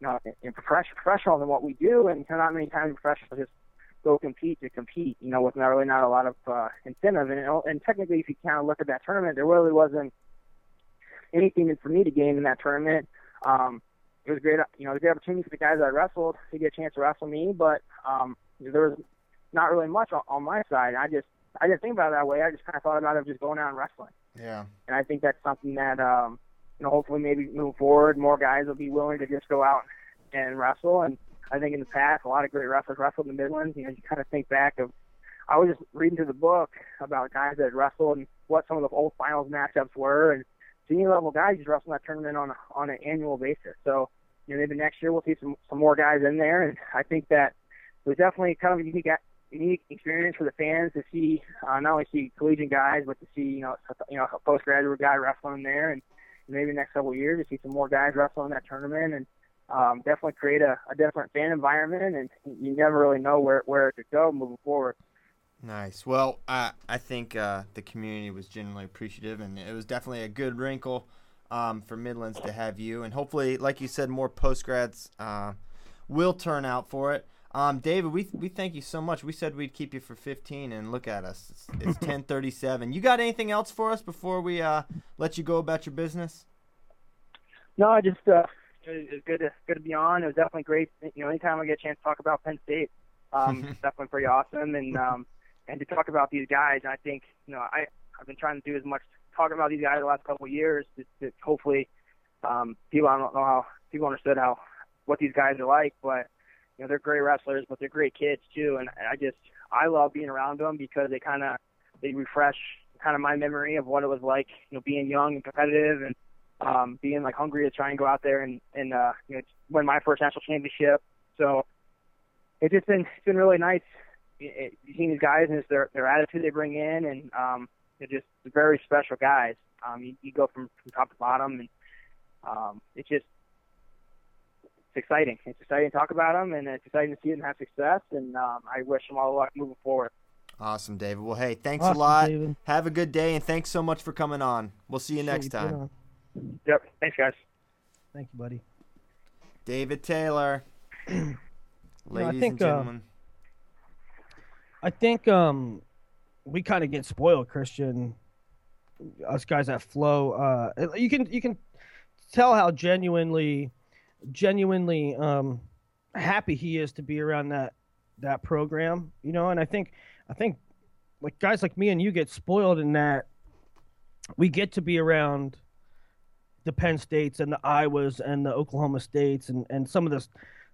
you know in professional in what we do, and not many times professionals just go compete to compete. You know, with not really not a lot of uh, incentive, and and technically, if you kind of look at that tournament, there really wasn't anything for me to gain in that tournament. Um, it was great, you know, the great opportunity for the guys that I wrestled to get a chance to wrestle me, but um, there was not really much on, on my side. I just I didn't think about it that way. I just kind of thought about it just going out and wrestling. Yeah. And I think that's something that um, you know, hopefully maybe move forward, more guys will be willing to just go out and wrestle. And I think in the past, a lot of great wrestlers wrestled in the Midlands. You know, you kind of think back of, I was just reading through the book about guys that had wrestled and what some of the old finals matchups were, and senior level guys just wrestle that tournament on on an annual basis. So, you know, maybe next year we'll see some some more guys in there, and I think that it was definitely kind of a unique unique experience for the fans to see uh, not only see collegiate guys, but to see you know you know a postgraduate guy wrestling there, and maybe next couple of years to see some more guys wrestle in that tournament and um, definitely create a, a different fan environment. And you never really know where where it could go moving forward. Nice. Well, I I think uh, the community was genuinely appreciative, and it was definitely a good wrinkle um, for Midlands to have you, and hopefully, like you said, more post grads uh, will turn out for it. Um, David, we we thank you so much. We said we'd keep you for 15, and look at us. It's, it's 10:37. You got anything else for us before we uh, let you go about your business? No, I just uh, it was good to good to be on. It was definitely great. You know, anytime I get a chance to talk about Penn State, um, it's definitely pretty awesome, and um, and to talk about these guys. I think you know I I've been trying to do as much talking about these guys the last couple of years to, to hopefully um, people I don't know how people understood how what these guys are like, but you know they're great wrestlers, but they're great kids too. And I just I love being around them because they kind of they refresh kind of my memory of what it was like, you know, being young and competitive and um, being like hungry to try and go out there and and uh, you know win my first national championship. So it's just been it's been really nice seeing these guys and their their attitude they bring in, and um, they're just very special guys. Um, you, you go from, from top to bottom, and um, it's just it's exciting. It's exciting to talk about them, and it's exciting to see them have success. And um, I wish them all the luck moving forward. Awesome, David. Well, hey, thanks Awesome, a lot. David. Have a good day, and thanks so much for coming on. We'll see you Sure, next you time. on. Yep. Thanks, guys. Thank you, buddy. David Taylor. I Ladies think, and uh, gentlemen. I think um, we kind of get spoiled, Christian. Us guys at Flow, uh, you can you can tell how genuinely, genuinely um, happy he is to be around that that program. You know, and I think I think like guys like me and you get spoiled in that we get to be around the Penn States and the Iowas and the Oklahoma States and and some of the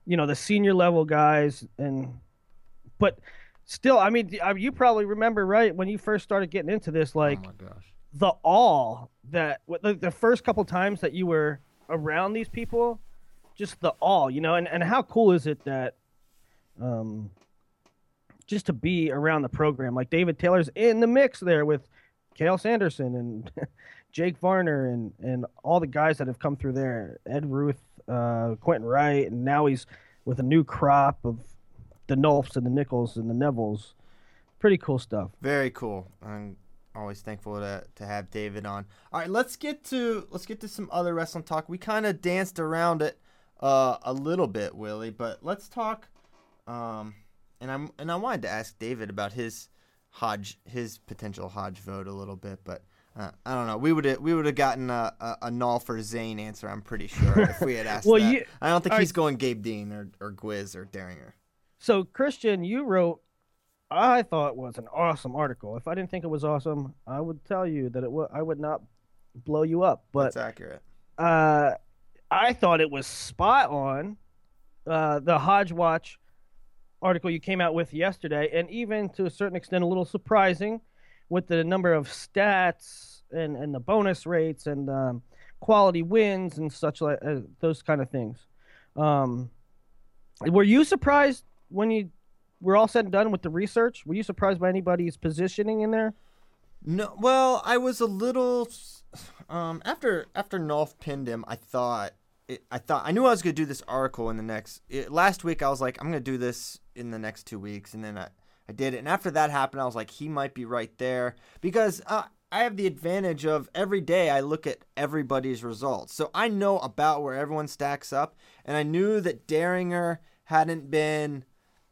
you know the senior level guys and but still i mean you probably remember right when you first started getting into this like oh my gosh. the awe that the, the first couple times that you were around these people just the awe you know and, and how cool is it that um just to be around the program like david taylor's in the mix there with Cael sanderson and jake varner and and all the guys that have come through there ed ruth uh quentin wright and now he's with a new crop of the Nolfs and the Nichols and the Nevills. Pretty cool stuff. Very cool. I'm always thankful to, to have David on. All right, let's get to let's get to some other wrestling talk. We kind of danced around it uh, a little bit, Willie, but let's talk. Um, and I'm and I wanted to ask David about his Hodge his potential Hodge vote a little bit, but. Uh, I don't know. We would have we would have gotten a, a, a null for Zain answer. I'm pretty sure if we had asked Well, that. you- I don't think he's right. going Gabe Dean or or Gwiz or Dieringer. So, Christian, you wrote, I thought was an awesome article. If I didn't think it was awesome, I would tell you that it wa- I would not blow you up. But That's accurate. uh, I thought it was spot on. Uh, the Hodge Watch article you came out with yesterday, and even to a certain extent, a little surprising with the number of stats and, and the bonus rates and um, quality wins and such like uh, those kind of things. Um, were you surprised when you were all said and done with the research? Were you surprised by anybody's positioning in there? No, well, I was a little um after after Nolf pinned him. I thought it, I thought I knew I was gonna do this article in the next it, last week. I was like, I'm gonna do this in the next two weeks, and then I I did it. And after that happened, I was like, he might be right there because uh, I have the advantage of every day I look at everybody's results, so I know about where everyone stacks up, and I knew that Dieringer hadn't been,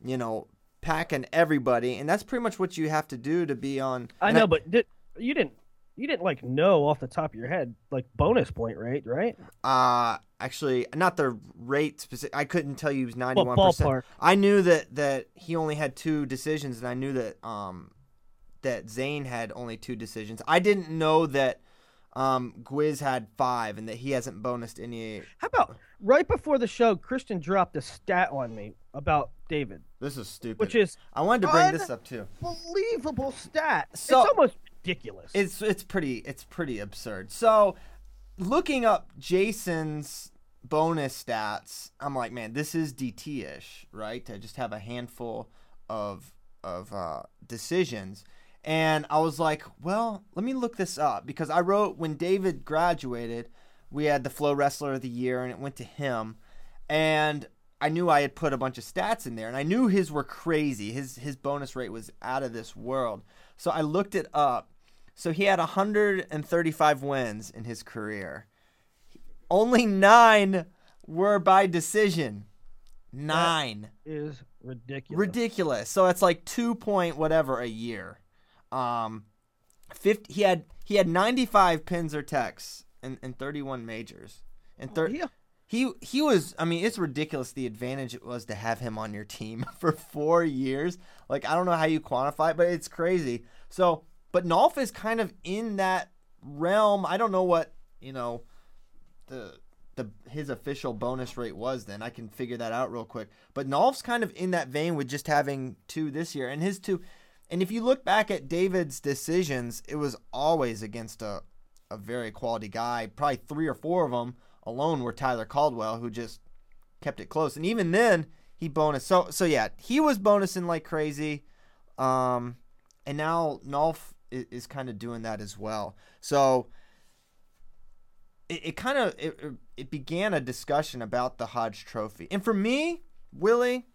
you know. Packing everybody, and that's pretty much what you have to do to be on. I know, but did, you didn't you didn't like know off the top of your head like bonus point rate, right? Uh actually, not the rate specific. I couldn't tell you he was ninety one percent. one percent. ballpark. I knew that that he only had two decisions, and I knew that um that Zain had only two decisions. I didn't know that um Gwiz had five, and that he hasn't bonused any. How about right before the show, Christian dropped a stat on me about David, This is stupid. which is I wanted to bring this up too. believable stat. So- it's almost ridiculous. It's it's pretty it's pretty absurd. So, looking up Jason's bonus stats, I'm like, man, this is DT-ish, right? To just have a handful of of uh, decisions, and I was like, well, let me look this up because I wrote when David graduated, we had the Flow Wrestler of the Year, and it went to him, and I knew I had put a bunch of stats in there, and I knew his were crazy. His his bonus rate was out of this world. So I looked it up. So he had 135 wins in his career. Only nine were by decision. Nine. is ridiculous. Ridiculous. So it's like two point whatever a year. Um, 50, he had he had 95 pins or techs and, and 31 majors. And thir- yeah. he he was I mean it's ridiculous the advantage it was to have him on your team for 4 years. Like I don't know how you quantify it but it's crazy. So but Nolf is kind of in that realm. I don't know what, you know, the the his official bonus rate was then. I can figure that out real quick. But Nolf's kind of in that vein with just having two this year and his two and if you look back at David's decisions, it was always against a a very quality guy. Probably 3 or 4 of them alone were Tyler Caldwell who just kept it close. And even then, he bonus. So so yeah, he was bonusing like crazy. Um and now Nolf is, is kind of doing that as well. So it, it kind of it, it began a discussion about the Hodge Trophy, and for me, Willie,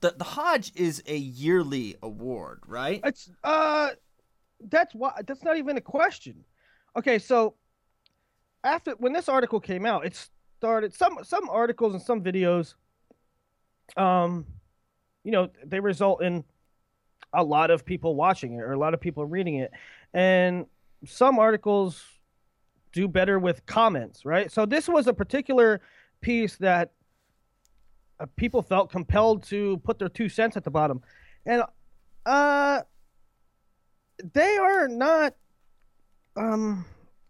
the the Hodge is a yearly award, right? It's uh, that's why that's not even a question. Okay, so after when this article came out, it started some some articles and some videos. Um, you know, they result in a lot of people watching it or a lot of people reading it, and some articles do better with comments, right? So this was a particular piece that uh, people felt compelled to put their two cents at the bottom, and uh, they are not. Um,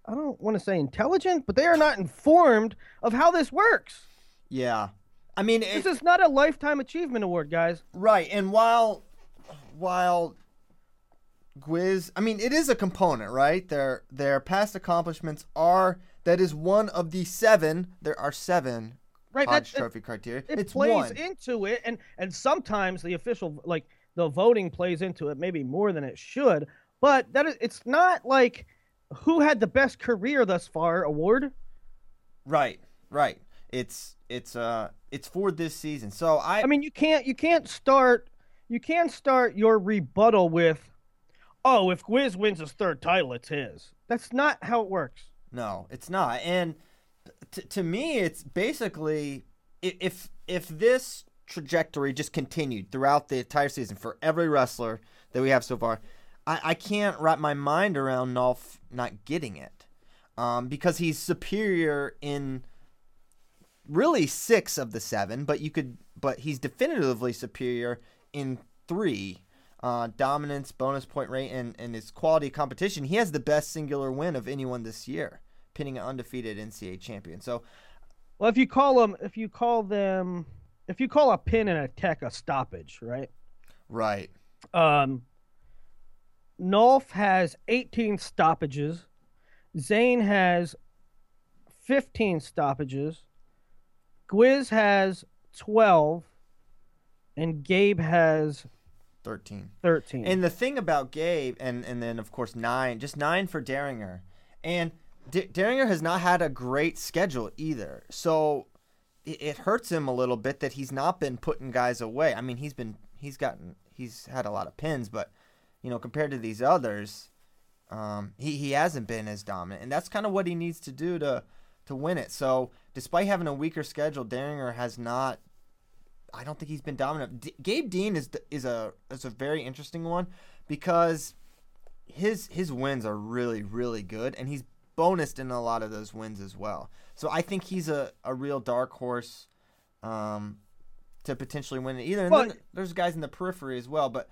I don't want to say intelligent, but they are not informed of how this works. Yeah, I mean, it, This is not a lifetime achievement award, guys. right. And while while Gwiz, I mean, it is a component, right? Their their past accomplishments are that is one of the seven. There are seven Right, Hodge that- Trophy criteria. It it's plays one. into it, and and sometimes the official like the voting plays into it, maybe more than it should. But that is, it's not like who had the best career thus far award. Right, right. It's it's uh it's for this season. So I I mean, you can't you can't start you can't start your rebuttal with, oh, if Gwiz wins his third title, it's his. That's not how it works. no, it's not. And t- to me, it's basically if if this trajectory just continued throughout the entire season for every wrestler that we have so far, I, I can't wrap my mind around Nolf not getting it, um, because he's superior in really six of the seven, but you could, but he's definitively superior in three. Uh, dominance, bonus point rate, and, and his quality of competition. He has the best singular win of anyone this year, pinning an undefeated NCAA champion. So, Well, if you call them, if you call them, if you call a pin and a tech a stoppage, right? right, Um, Nolf has 18 stoppages. Zain has 15 stoppages. Gwiz has 12. And Gabe has 13. 13. And the thing about Gabe, and, and then of course nine, just nine for Dieringer. And D- Dieringer has not had a great schedule either. So it, it hurts him a little bit that he's not been putting guys away. I mean, he's been, he's gotten, he's had a lot of pins, but, you know, compared to these others, um, he, he hasn't been as dominant. And that's kind of what he needs to do to, to win it. So despite having a weaker schedule, Dieringer has not I don't think he's been dominant. D- Gabe Dean is is a is a very interesting one because his his wins are really really good, and he's bonused in a lot of those wins as well. So I think he's a, a real dark horse um, to potentially win it either. And Well- then there's guys in the periphery as well, but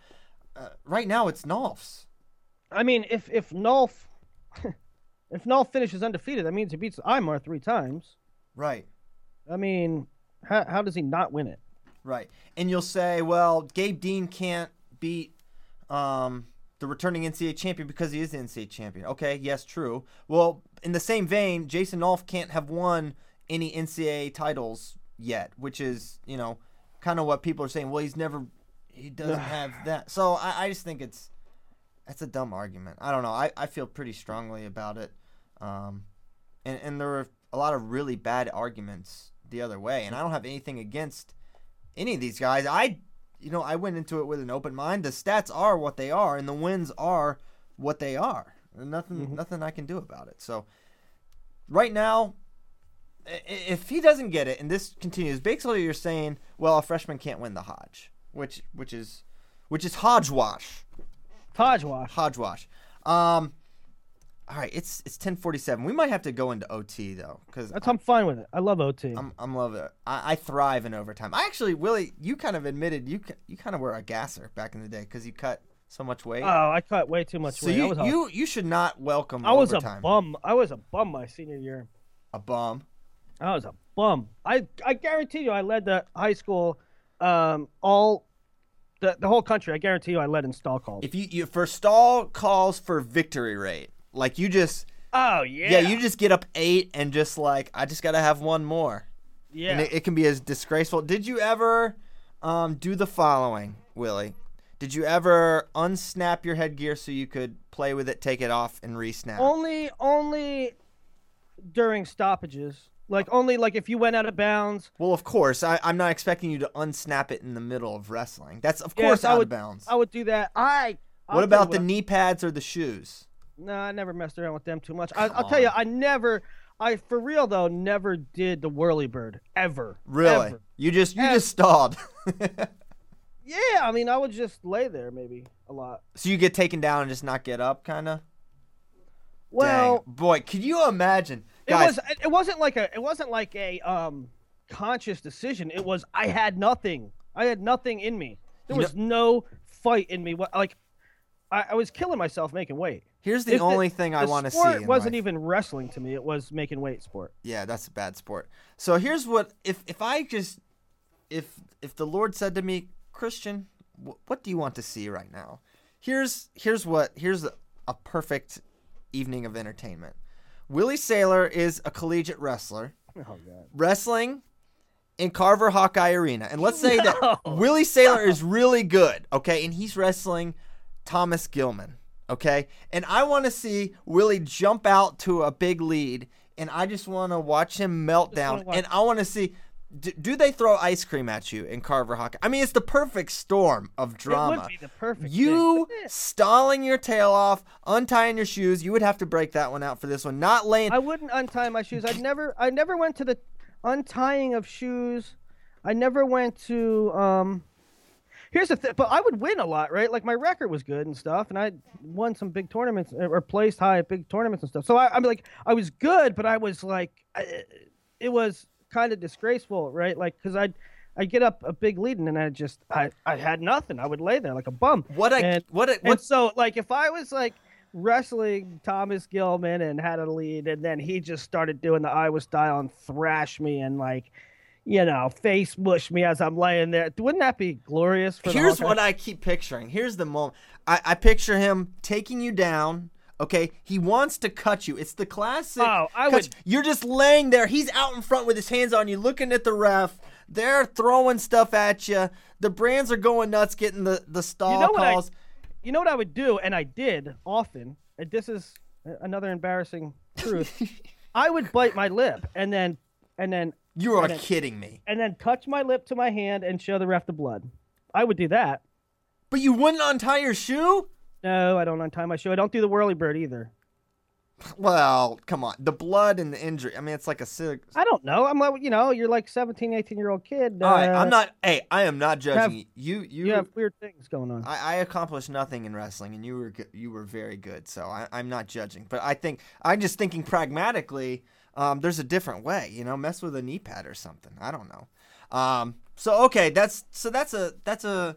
uh, right now it's Nolf's. I mean, if if Nolf, if Nolf finishes undefeated, that means he beats Imar three times. Right. I mean, how, how does he not win it? Right. And you'll say, well, Gabe Dean can't beat um, the returning NCAA champion because he is the NCAA champion. Okay, yes, true. Well, in the same vein, Jason Nolf can't have won any NCAA titles yet, which is, you know, kind of what people are saying. Well, he's never, he doesn't have that. So I, I just think it's, that's a dumb argument. I don't know. I, I feel pretty strongly about it. Um, and, and there were a lot of really bad arguments the other way. And I don't have anything against any of these guys. I, you know, I went into it with an open mind. The stats are what they are, and the wins are what they are. And nothing, nothing I can do about it. So, right now, if he doesn't get it and this continues, basically you're saying, well, a freshman can't win the Hodge, which, which is, which is Hodgewash. Hodgewash. Hodgewash. Um, all right, it's it's 10:47. We might have to go into OT though, because That's I'm fine with it. I love OT. I'm I'm loving it. I, I thrive in overtime. I actually, Willie, you kind of admitted you you kind of were a gasser back in the day because you cut so much weight. oh, I cut way too much so weight. I you a, you you should not welcome I was a bum. I was a bum my senior year. A bum. I was a bum. I I guarantee you, I led the high school, um, all, the the whole country. I guarantee you, I led in stall calls. If you, you for stall calls for victory rate, like you just oh yeah, yeah. you just get up eight and just like I just got to have one more. yeah. And it, it can be as disgraceful. Did you ever um, do the following, Willie? Did you ever unsnap your headgear so you could play with it, take it off, and re-snap? only only during stoppages. Like only like if you went out of bounds. Well, of course, I, I'm not expecting you to unsnap it in the middle of wrestling. That's of Yes, course I out would, of bounds. I would do that. I. I'll what about the knee pads or the shoes? No, I never messed around with them too much. I, I'll tell you. I never, I for real though, never did the whirly bird ever. Really? Ever. You just you Ever. just stalled. Yeah, I mean, I would just lay there maybe a lot. so you get taken down and just not get up, kind of. Well, boy, could you imagine? it Guys, was. It wasn't like a. It wasn't like a um conscious decision. It was. I had nothing. I had nothing in me. There was no fight in me. What like, I, I was killing myself making weight. Here's the If only thing I want to see. in wasn't life. even wrestling to me. It was making weight sport. Yeah, that's a bad sport. So here's what if if I just if if the Lord said to me, Christian, wh- what do you want to see right now? Here's here's what here's a, a perfect evening of entertainment. Willie Saylor is a collegiate wrestler Oh god. wrestling in Carver Hawkeye Arena. And let's say that No. Willie Saylor is really good, okay? And he's wrestling Thomas Gilman, okay? And I want to see Willie jump out to a big lead, and I just want to watch him melt down. And I want to see. Do, do they throw ice cream at you in Carver Hawkeye? I mean, it's the perfect storm of drama. It would be the perfect. You stalling your tail off, untying your shoes. You would have to break that one out for this one. Not laying. I wouldn't untie my shoes. I'd never I never went to the untying of shoes. I never went to um Here's the thing, but I would win a lot, right? Like my record was good and stuff, and I won some big tournaments or placed high at big tournaments and stuff. So I, I'm like, I was good, but I was like, I, it was kind of disgraceful, right? Like, cause I'd I get up a big lead and then I just I I had nothing. I would lay there like a bum. what I and, what I, and what so, like, if I was like wrestling Thomas Gilman and had a lead, and then he just started doing the Iowa style and thrash me and like, you know, face mush me as I'm laying there, wouldn't that be glorious? For Here's what I keep picturing. Here's the moment. I, I picture him taking you down. Okay, he wants to cut you. It's the classic. Oh, I would- you. You're just laying there. He's out in front with his hands on you, looking at the ref. They're throwing stuff at you. The brands are going nuts, getting the the stall You know what I- calls. you know what I would do, and I did often. And this is another embarrassing truth. I would bite my lip and then and then you are then- kidding me. and then touch my lip to my hand and show the ref the blood. I would do that. But you wouldn't untie your shoe. No, I don't untie my shoe. I don't do the whirly bird either. Well, come on. The blood and the injury. I mean, it's like a sig- I don't know. I'm like, you know, you're like 17, 18 year old kid. All right, uh, I'm not. Hey, I am not judging have- you. You, you, You have weird things going on. I, I accomplished nothing in wrestling, and you were you were very good. So I, I'm not judging, but I think I'm just thinking pragmatically. Um, there's a different way, you know. Mess with a knee pad or something. I don't know. Um, so okay, that's so that's a that's a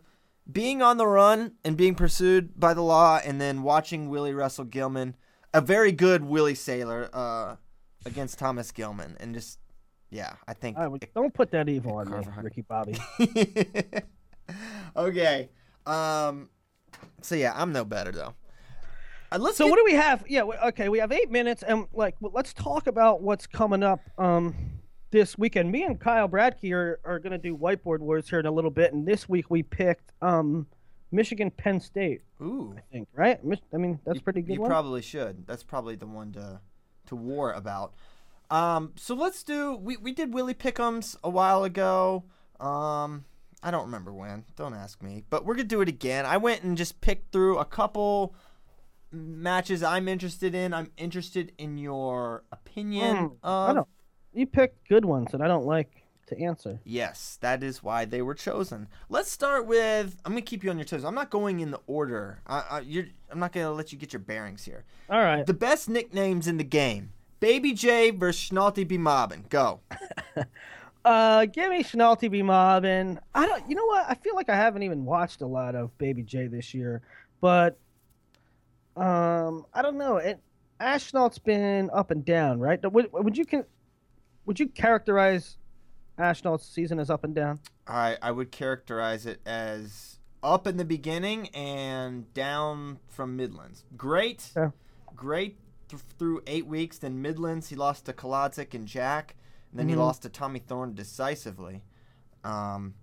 being on the run and being pursued by the law, and then watching Willie Russell Gilman, a very good Willie Saylor, uh, against Thomas Gilman, and just yeah, I think. I would, don't put that evil on me, Carver. Ricky Bobby. okay. Um. So yeah, I'm no better though. Uh, let's So get- what do we have? Yeah, we- okay, we have eight minutes, and like, well, let's talk about what's coming up um, this weekend. Me and Kyle Bradkey are, are going to do whiteboard words here in a little bit, and this week we picked um, Michigan Penn State. Ooh, I think right. I mean, that's a pretty good you one. probably should. That's probably the one to to war about. Um. So let's do. We we did Willie Pickums a while ago. Um. I don't remember when. Don't ask me. But we're gonna do it again. I went and just picked through a couple matches I'm interested in. I'm interested in your opinion I of don't. You picked good ones that I don't like to answer. Yes, that is why they were chosen. Let's start with. I'm gonna keep you on your toes. I'm not going in the order. I, I, you're, I'm not gonna let you get your bearings here. All right. The best nicknames in the game: Baby J versus Schnalty B Mobbin. Go. Uh, give me Schnalty B. Mobbin. I don't. You know what? I feel like I haven't even watched a lot of Baby J this year, but um, I don't know. It Ashnault's been up and down, right? Would, would you can would you characterize Ashnault's season as up and down? I I would characterize it as up in the beginning and down from Midlands. Great, Yeah. great th- through eight weeks. Then Midlands, he lost to Kolodzik and Jack. And then he Mhm. lost to Tommy Thorn decisively. Um,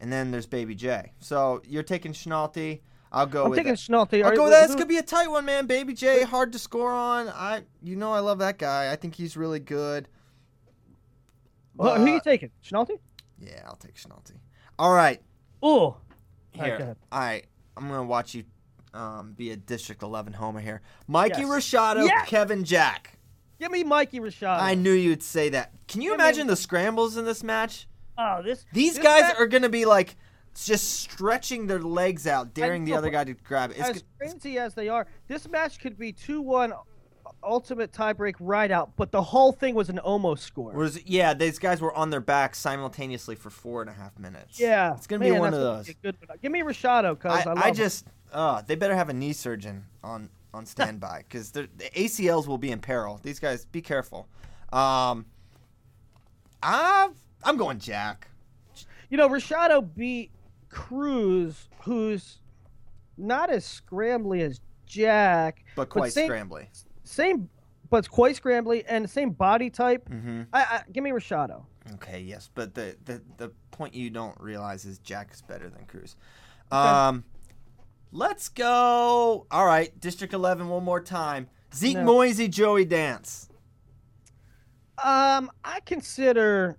and then there's Baby J. So you're taking Schnalty. I'll go I'm with taking it. Schnolte. I'll Are- go with that. It's who- gonna be a tight one, man. Baby J, hard to score on. I, you know, I love that guy. I think he's really good. who, are you taking? Schnolte? Yeah, I'll take Schnalte. All right, Oh, here. go ahead. All right, I'm gonna watch you um, be a District 11 homer here. Mikey Yes. Rashado, Yes. Kevin Jack. give me Mikey Rashad. I knew you'd say that. Can you Give me- imagine the scrambles in this match? Oh, this. These this guys match- are gonna be like just stretching their legs out, daring the other guy to grab it. It's as crazy as they are. This match could be two-one, ultimate tiebreak right out, but the whole thing was an almost score. Was yeah, these guys were on their backs simultaneously for four and a half minutes. yeah, it's gonna be one of those. good. Give me Rashado, cause I, I, I just, uh, they better have a knee surgeon on on standby because the ACLs will be in peril. These guys, be careful. Um, I I'm going Jack. You know, Rashado beat Cruz, who's not as scrambly as Jack, But quite same, scrambly. Same, but it's quite scrambly and the same body type. Mm-hmm. I, I give me Rashado. Okay, yes, but the, the the point you don't realize is Jack is better than Cruz. Um, let's go. All right, District 11, one more time. Zeke No. Moisey, Joey Dance. Um, I consider.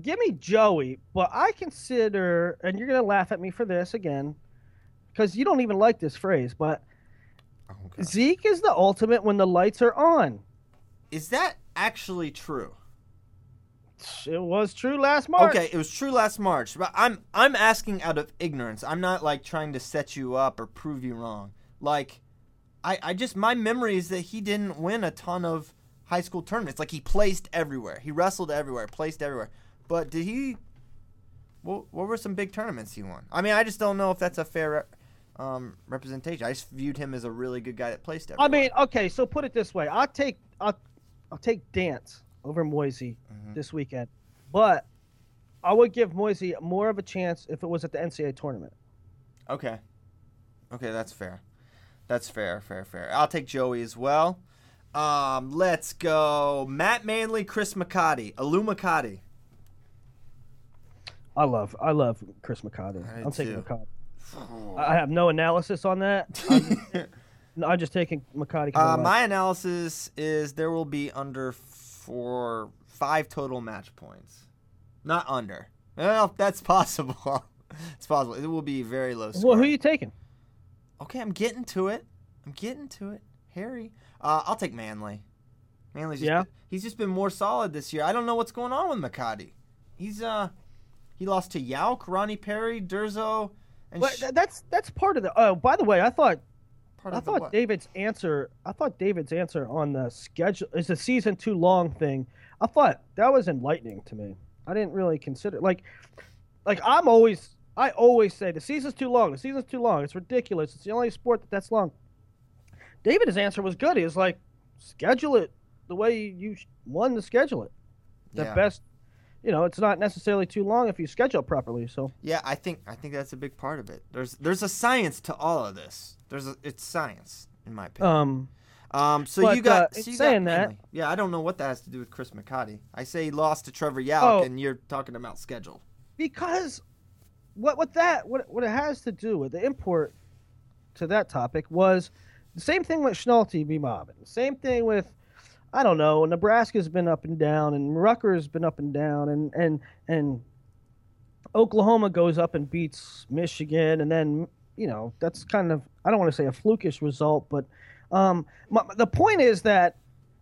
Give me Joey, but I consider, and you're gonna laugh at me for this again, because you don't even like this phrase, but oh, Okay. Zeke is the ultimate when the lights are on. Is that actually true? It was true last March. Okay, it was true last March, but I'm I'm asking out of ignorance. I'm not like trying to set you up or prove you wrong. Like, I I just my memory is that he didn't win a ton of high school tournaments. Like he placed everywhere, he wrestled everywhere, placed everywhere. But did he? What what were some big tournaments he won? I mean, I just don't know if that's a fair um, representation. I just viewed him as a really good guy that placed everywhere. I mean, okay, so put it this way: I'll take I'll, I'll take Dance over Moisey Mm-hmm. this weekend, but I would give Moisey more of a chance if it was at the NCAA tournament. Okay. Okay, that's fair. That's fair, fair, fair. I'll take Joey as well. Um, let's go. Matt Manley, Chris McCarty, Alu McCarty. I love I love Chris McCarty. I I'm taking. McCarty. I have no analysis on that. I'm, I'm just taking. 'cause Uh, my analysis is there will be under four, five total match points. Not under. Well, that's possible. it's possible. It will be very low. well, who are you taking? Okay, I'm getting to it. I'm getting to it. Harry. Uh, I'll take Manley. Manley's just Yeah? been- he's just been more solid this year. I don't know what's going on with McCarty. He's uh he lost to Yauk, Ronnie Perry, Durzo, and sh- that's that's part of the. Oh, by the way, I thought part I thought? David's answer. I thought David's answer on the schedule is the season too long thing. I thought that was enlightening to me. I didn't really consider like, like I'm always I always say the season's too long. The season's too long. It's ridiculous. It's the only sport that that's long. David's answer was good. He was like, schedule it the way you won to schedule it. The Yeah. best. You know, it's not necessarily too long if you schedule properly. So Yeah, I think I think that's a big part of it. There's there's a science to all of this. There's a it's science in my opinion. um, Um, so But, you got, uh, so you saying got that- Yeah, I don't know what that has to do with Chris McCarty. I say he lost to Trevor Yauk, Oh. and you're talking about schedule. because what what that what what it has to do with the import to that topic was the same thing with Schnalte v. Mobbin. The same thing with I don't know, Nebraska's been up and down and Rutgers been up and down and and and Oklahoma goes up and beats Michigan and then you know, that's kind of I don't want to say a flukish result, but um my, the point is that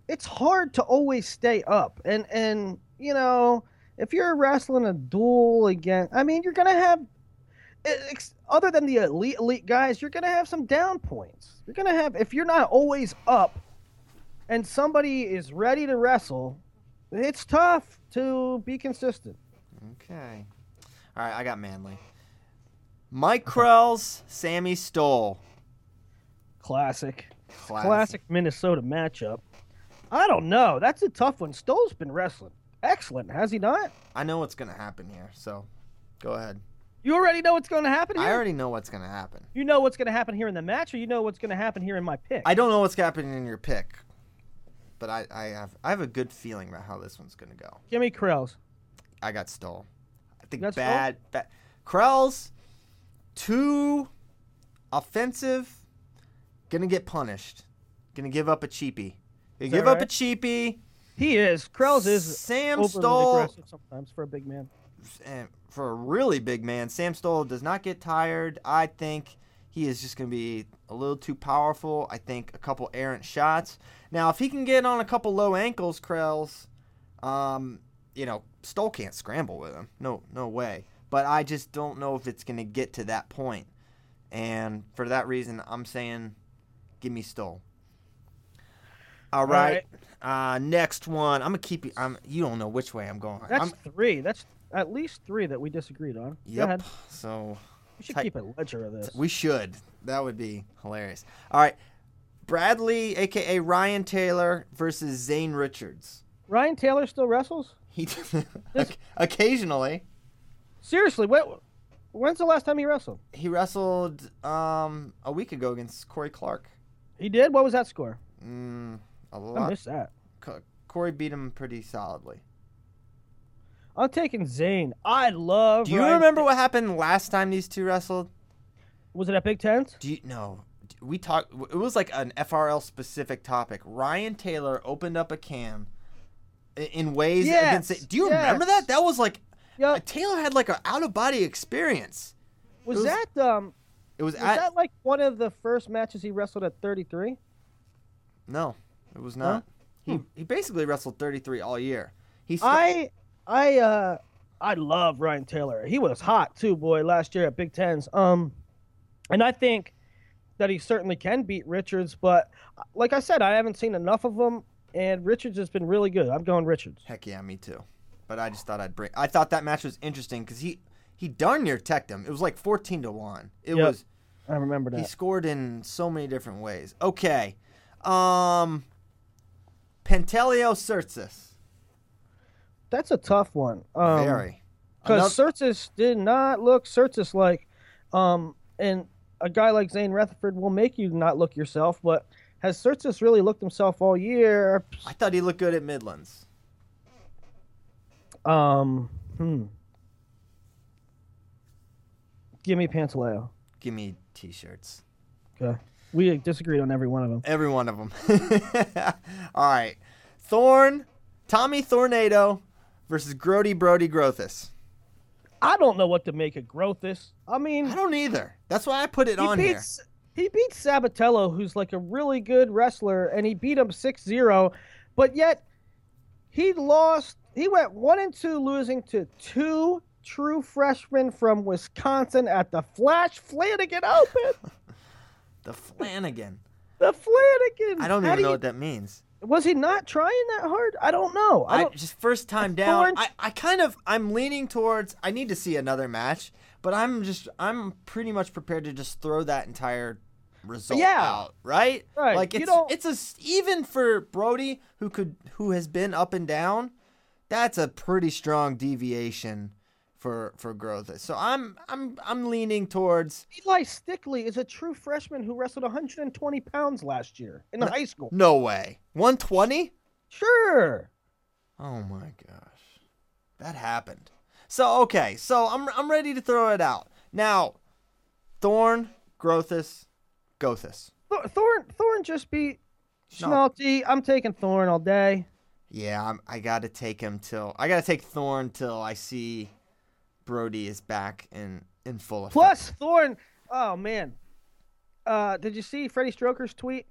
it's hard to always stay up and and you know if you're wrestling a duel again i mean you're gonna have other than the elite elite guys you're gonna have some down points. You're gonna have if you're not always up and somebody is ready to wrestle it's tough to be consistent Okay. All right, I got Manley. Mike Kroells, Sammy Stoll. classic Classic. classic minnesota matchup i don't know that's a tough one stoll's been wrestling excellent has he not I know what's gonna happen here, so go ahead. you already know what's going to happen here I already know what's gonna happen. you know what's going to happen here in the match or you know what's going to happen here in my pick I don't know what's happening in your pick, but I, I have I have a good feeling about how this one's gonna go. give me Kroells. I got Stoll. I think got Stoll? bad, bad. Kroells, too offensive, gonna get punished. Gonna give up a cheapie. Gonna give up a right? cheapie. He is. Kroells is Sam Stoll sometimes for a big man. and for a really big man, Sam Stoll does not get tired. I think he is just going to be a little too powerful. I think a couple errant shots. Now, if he can get on a couple low ankles, Kroells, um, you know, Stoll can't scramble with him. No, no way. But I just don't know if it's going to get to that point. And for that reason, I'm saying, give me Stoll. All right. Uh, next one. I'm gonna keep you. I'm. You don't know which way I'm going. That's I'm, three. That's at least three that we disagreed on. Go Yep. ahead. So We should keep a ledger of this. we should. That would be hilarious. All right. Bradley, aka Ryan Taylor, versus Zane Richards. Ryan Taylor still wrestles? He occasionally Seriously, what? When's the last time he wrestled? he wrestled um a week ago against Corey Clark. He did. What was that score? Mm, a I lot. missed that. Corey beat him pretty solidly. I'm taking Zane. I love. Do you Ryan- remember what happened last time these two wrestled? Was it at Big Tens? Do you no? We talked. It was like an FRL specific topic. Ryan Taylor opened up a can in ways Yes, against. Do you remember that? That was like Yeah. Taylor had like an out of body experience. Was, was- that um? It was, Was at that like one of the first matches he wrestled at 33? no, it was not. He he basically wrestled 33 all year. He sta- I I uh I love Ryan Taylor. He was hot too, boy, last year at Big Tens. Um, and I think that he certainly can beat Richards, but uh, like I said, I haven't seen enough of him, and Richards has been really good. I'm going Richards. heck yeah, me too. But I just thought I'd bring. I thought that match was interesting because he he darn near teched him. It was like 14 to one. It Yep. was. I remember that. He scored in so many different ways. Okay. Um Pantaleo Tsirtsis. That's a tough one. Um, Very. because Another- Tsirtsis did not look Tsirtsis like, um, and a guy like Zain Retherford will make you not look yourself. But has Tsirtsis really looked himself all year? I thought he looked good at Midlands. Um, hmm. Give me Pantaleo. Give me t-shirts. Okay. We disagreed on every one of them. Every one of them. All right. Thorn, Tommy Thornado versus Grody Brody Grothus. I don't know what to make of Grothus. I mean, I don't either. That's why I put it he on here. he beats Sabatello, who's like a really good wrestler, and he beat him 6-0, but yet he lost. He went one and two, losing to two true freshmen from Wisconsin at the Flash Flanagan Open. The Flanagan. the Flanagan. I don't How even do know you- what that means. Was he not trying that hard? I don't know. I I, don't. just first time down. I, I kind of I'm leaning towards I need to see another match, but I'm just I'm pretty much prepared to just throw that entire result Yeah. out, right? Right. Like it's it's a even for Brody who could who has been up and down, that's a pretty strong deviation for for growth. So I'm I'm I'm leaning towards Eli Stickley is a true freshman who wrestled 120 pounds last year in high school. no way. 120? Sure. Oh my gosh. That happened. So okay, so I'm I'm ready to throw it out. Now, Thorn, Grothus, Gothis. Th- Thorn Thorn just beat No. I'm taking Thorn all day. Yeah, I'm, I got to take him till I got to take Thorn till I see Brody is back in in full effect. Plus Thorn. Oh man. Uh, did you see Freddie Stroker's tweet?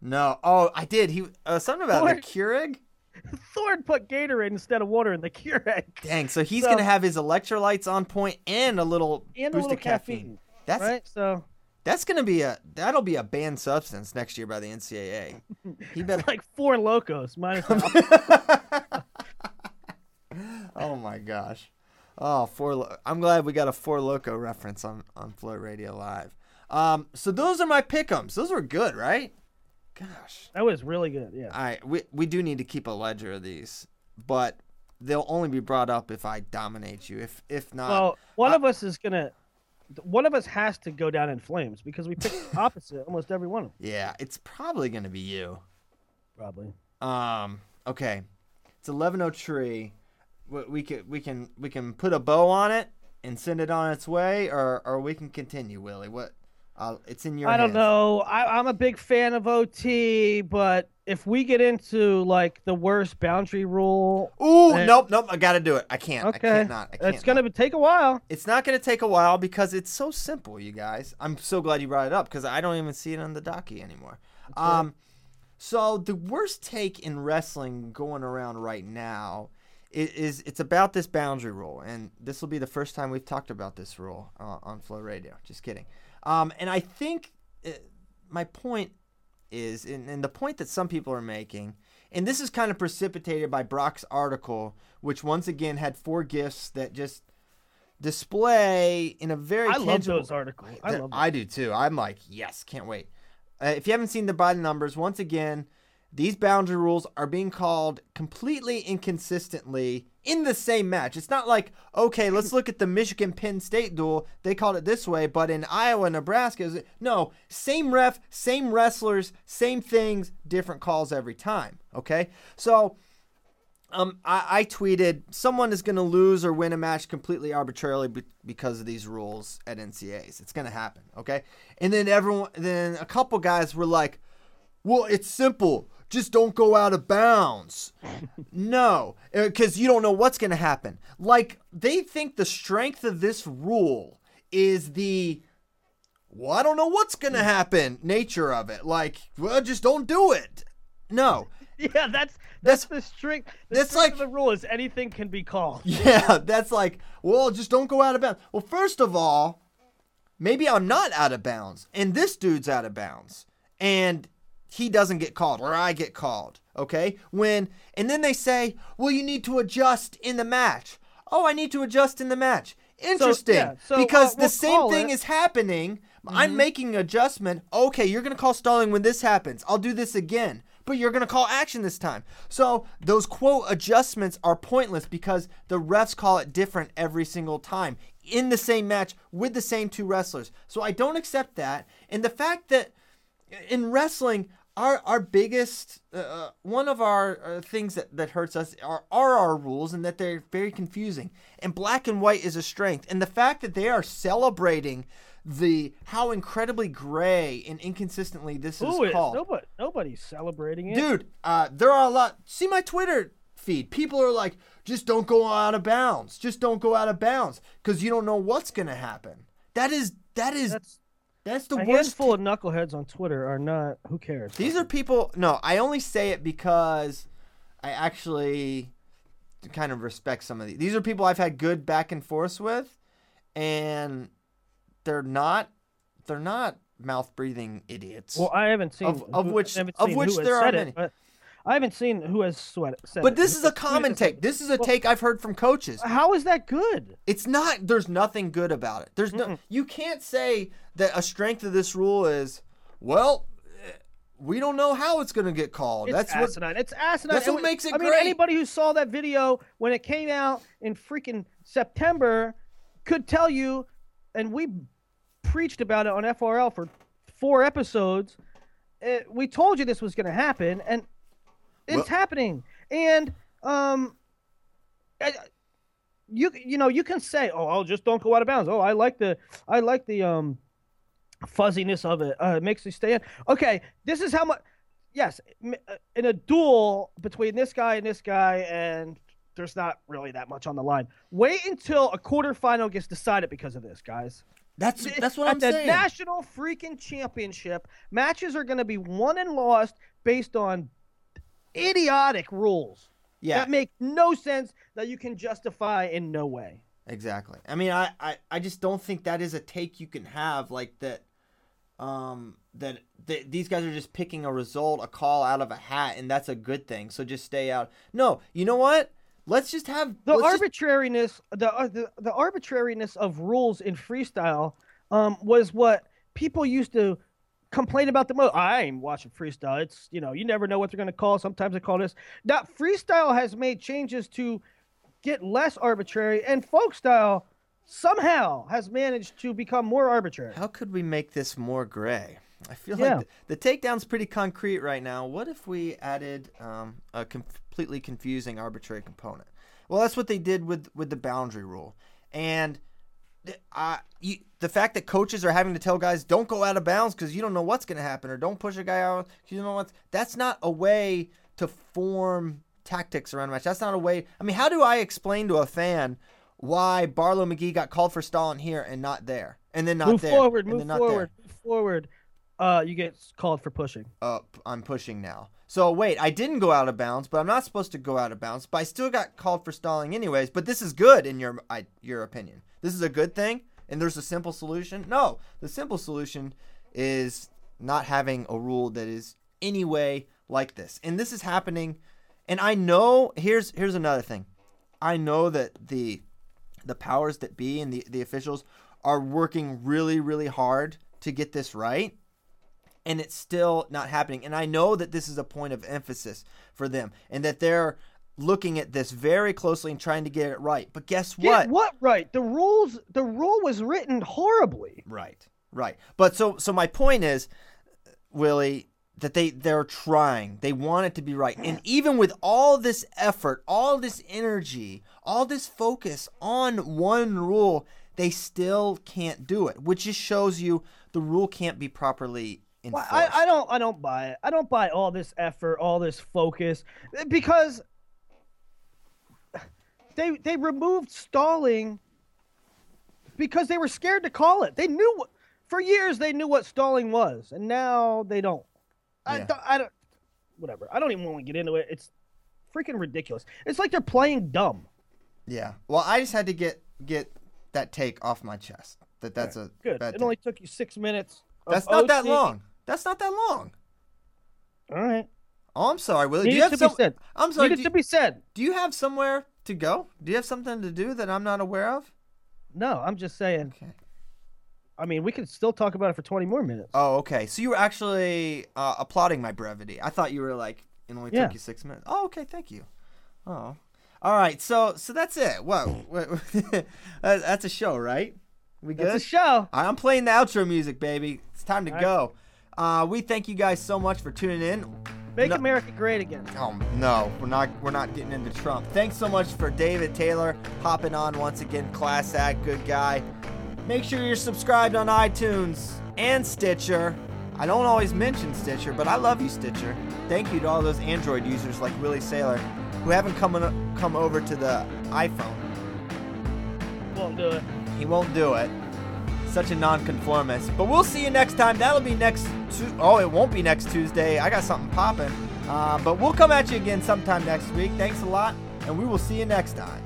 no. Oh, I did. He uh, something about Thorn- the Keurig. Thorn put Gatorade instead of water in the Keurig. Dang. So he's So- gonna have his electrolytes on point and a little And a little of caffeine. caffeine, That's Right. So that's gonna be a that'll be a banned substance next year by the NCAA. He better like Four Lokos minus. Oh my gosh. Oh, four. Lo- I'm glad we got a Four Loko reference on on Flo Radio Live. Um, so those are my pickums. Those were good, right? Gosh. that was really good. Yeah. All right, we we do need to keep a ledger of these, but they'll only be brought up if I dominate you. If if not, Well, one of us is gonna. One of us has to go down in flames because we picked opposite almost every one of them. yeah, it's probably gonna be you. Probably. Um, okay, it's eleven oh tree. We we can we can we can put a bow on it and send it on its way, or or we can continue, Willie. What? Uh, it's in your. I don't hands. know. I, I'm a big fan of OT, but if we get into like the worst boundary rule, Ooh, Eh. nope, nope. I got to do it. I can't. I okay, can't not. I can't it's gonna take a while. It's not going to take a while because it's so simple, you guys. I'm so glad you brought it up because I don't even see it on the docky anymore. Um, so the worst take in wrestling going around right now is, is it's about this boundary rule, and this will be the first time we've talked about this rule uh, on Flow Radio. Just kidding. Um, and I think uh, my point is, and, and the point that some people are making, and this is kind of precipitated by Brock's article, which once again had four gifts that just display in a very I love those articles. I Th- love. I do too. I'm like, yes, can't wait. Uh, if you haven't seen the the numbers, once again, these boundary rules are being called completely inconsistently in the same match. It's not like, okay, let's look at the Michigan Penn State duel. They called it this way, but in Iowa, Nebraska, it- no, same ref, same wrestlers, same things, different calls every time. Okay, so um, I, I tweeted someone is going to lose or win a match completely arbitrarily be- because of these rules at NCAs. It's going to happen, okay? And then everyone, then a couple guys were like, "Well, it's simple. Just don't go out of bounds." no, uh, because you don't know what's going to happen. Like they think the strength of this rule is the well, I don't know what's going to happen nature of it. Like, well, just don't do it. No. Yeah, that's That's- that's, the strict. The that's strict like- the rule is anything can be called. Yeah, that's like, well, just don't go out of bounds. Well, first of all, maybe I'm not out of bounds, and this dude's out of bounds, and he doesn't get called, or I get called. Okay, when and then they say, well, you need to adjust in the match. Oh, I need to adjust in the match. Interesting, yeah, so, because uh, the we'll same thing it. is happening. I'm making adjustment. Okay, you're gonna call stalling when this happens. I'll do this again. But you're gonna call action this time. So those quote adjustments are pointless because the refs call it different every single time in the same match with the same two wrestlers. So I don't accept that. And the fact that in wrestling, our our biggest uh, uh, one of our uh, things that, that hurts us are, are our rules and that they're very confusing. And black and white is a strength. And the fact that they are celebrating the how incredibly gray and inconsistently this is called. nobody? Nobody's celebrating it. Dude, uh, there are a lot. See my Twitter feed. People are like, just don't go out of bounds. Just don't go out of bounds because you don't know what's gonna happen. That is that is that's, That's the a worst. Full of knuckleheads on Twitter are not. Who cares? These are people. No, I only say it because I actually kind of respect some of these. These are people I've had good back and forth with, and they're not. They're not mouth breathing idiots. Well, I haven't seen Of- of who- which- of which there are many. It, but I haven't seen who has sweat, said but this Who- is a common take. This is a Well, take I've heard from coaches. How is that good? It's not. There's nothing good about it. There's no. You can't say that a strength of this rule is, well, eh, we don't know how it's going to get called. It's That's what. asinine. it's asinine. that's what makes it I mean, anybody who saw that video when it came out in freaking September could tell you, and we preached about it on FRL for four episodes. Uh, we told you this was going to happen, and it's Well- happening. And um, I- you you know you can say, oh, I'll just don't go out of bounds. Oh, I like the I like the um fuzziness of it. Uh, it makes me stay in. Okay, this is how much. Yes, uh, in a duel between this guy and this guy, and there's not really that much on the line. Wait until a quarterfinal gets decided because of this, guys. that's that's what At I'm the saying. national freaking championship, matches are going to be won and lost based on idiotic rules yeah, that make no sense that you can justify in no way. exactly. I mean, I, I I just don't think that is a take you can have like that. Um, that th- these guys are just picking a result, a call out of a hat, and that's a good thing. So just stay out. No, you know what? Let's just have the let's just- arbitrariness the, uh, the the arbitrariness of rules in freestyle um, was what people used to complain about the most. I ain't watching freestyle. It's you know you never know what they're gonna call. Sometimes they call this. Now freestyle has made changes to get less arbitrary, and folk style somehow has managed to become more arbitrary. How could we make this more gray? I feel Yeah. like the, the takedown's pretty concrete right now. What if we added um, a completely confusing arbitrary component? Well, that's what they did with with the boundary rule, and uh, you, the fact that coaches are having to tell guys don't go out of bounds because you don't know what's going to happen, or don't push a guy out, you don't know what's. That's not a way to form tactics around a match. That's not a way. I mean, how do I explain to a fan why Barlow McGee got called for stalling here and not there, and then not move there, forward, move forward, move forward. Uh, you get called for pushing. Up, I'm pushing now. So wait, I didn't go out of bounds, but I'm not supposed to go out of bounds. But I still got called for stalling anyways. But this is good in your I, your opinion. This is a good thing, and there's a simple solution. No, the simple solution is not having a rule that is anyway like this. And this is happening. And I know here's here's another thing. I know that the the powers that be and the, the officials are working really, really hard to get this right and it's still not happening. And I know that this is a point of emphasis for them and that they're looking at this very closely and trying to get it right. But guess what? Get what? right? The rules. The rule was written horribly. Right. Right. But so so my point is Willie that they they're trying. They want it to be right. And even with all this effort, all this energy, all this focus on one rule, they still can't do it, which just shows you the rule can't be properly Well, enforced. I, I don't I don't buy it. I don't buy all this effort, all this focus, because they they removed stalling because they were scared to call it. They knew what, for years they knew what stalling was, and now they don't. I, Yeah. don't- I don't. Whatever. I don't even want to get into it. It's freaking ridiculous. It's like they're playing dumb. Yeah. Well, I just had to get get that take off my chest. That that's a Good. bad It thing. only took you six minutes. That's not that long. That's not that long. All right. Oh, I'm sorry, Willie. Do you have to some? be said. I'm sorry. Needed Do, to be said. do you have somewhere to go? Do you have something to do that I'm not aware of? No, I'm just saying. Okay. I mean, we could still talk about it for 20 more minutes. Oh, okay. So you were actually uh, applauding my brevity. I thought you were like it only Yeah. took you six minutes. Oh, okay. Thank you. Oh, all right. So so that's it. Whoa, that's a show, right? We good? That's a show. Right, I'm playing the outro music, baby. It's time to right. go. Uh, we thank you guys so much for tuning in. Make No- America great again. Oh no, we're not we're not getting into Trump. Thanks so much for David Taylor hopping on once again. Class act, good guy. Make sure you're subscribed on iTunes and Stitcher. I don't always mention Stitcher, but I love you, Stitcher. Thank you to all those Android users like Willie Saylor who haven't come come over to the iPhone. Won't do it. He won't do it. Such a nonconformist. But we'll see you next time. That'll be next. Tu- oh, it won't be next Tuesday. I got something popping. Uh, but we'll come at you again sometime next week. Thanks a lot, and we will see you next time.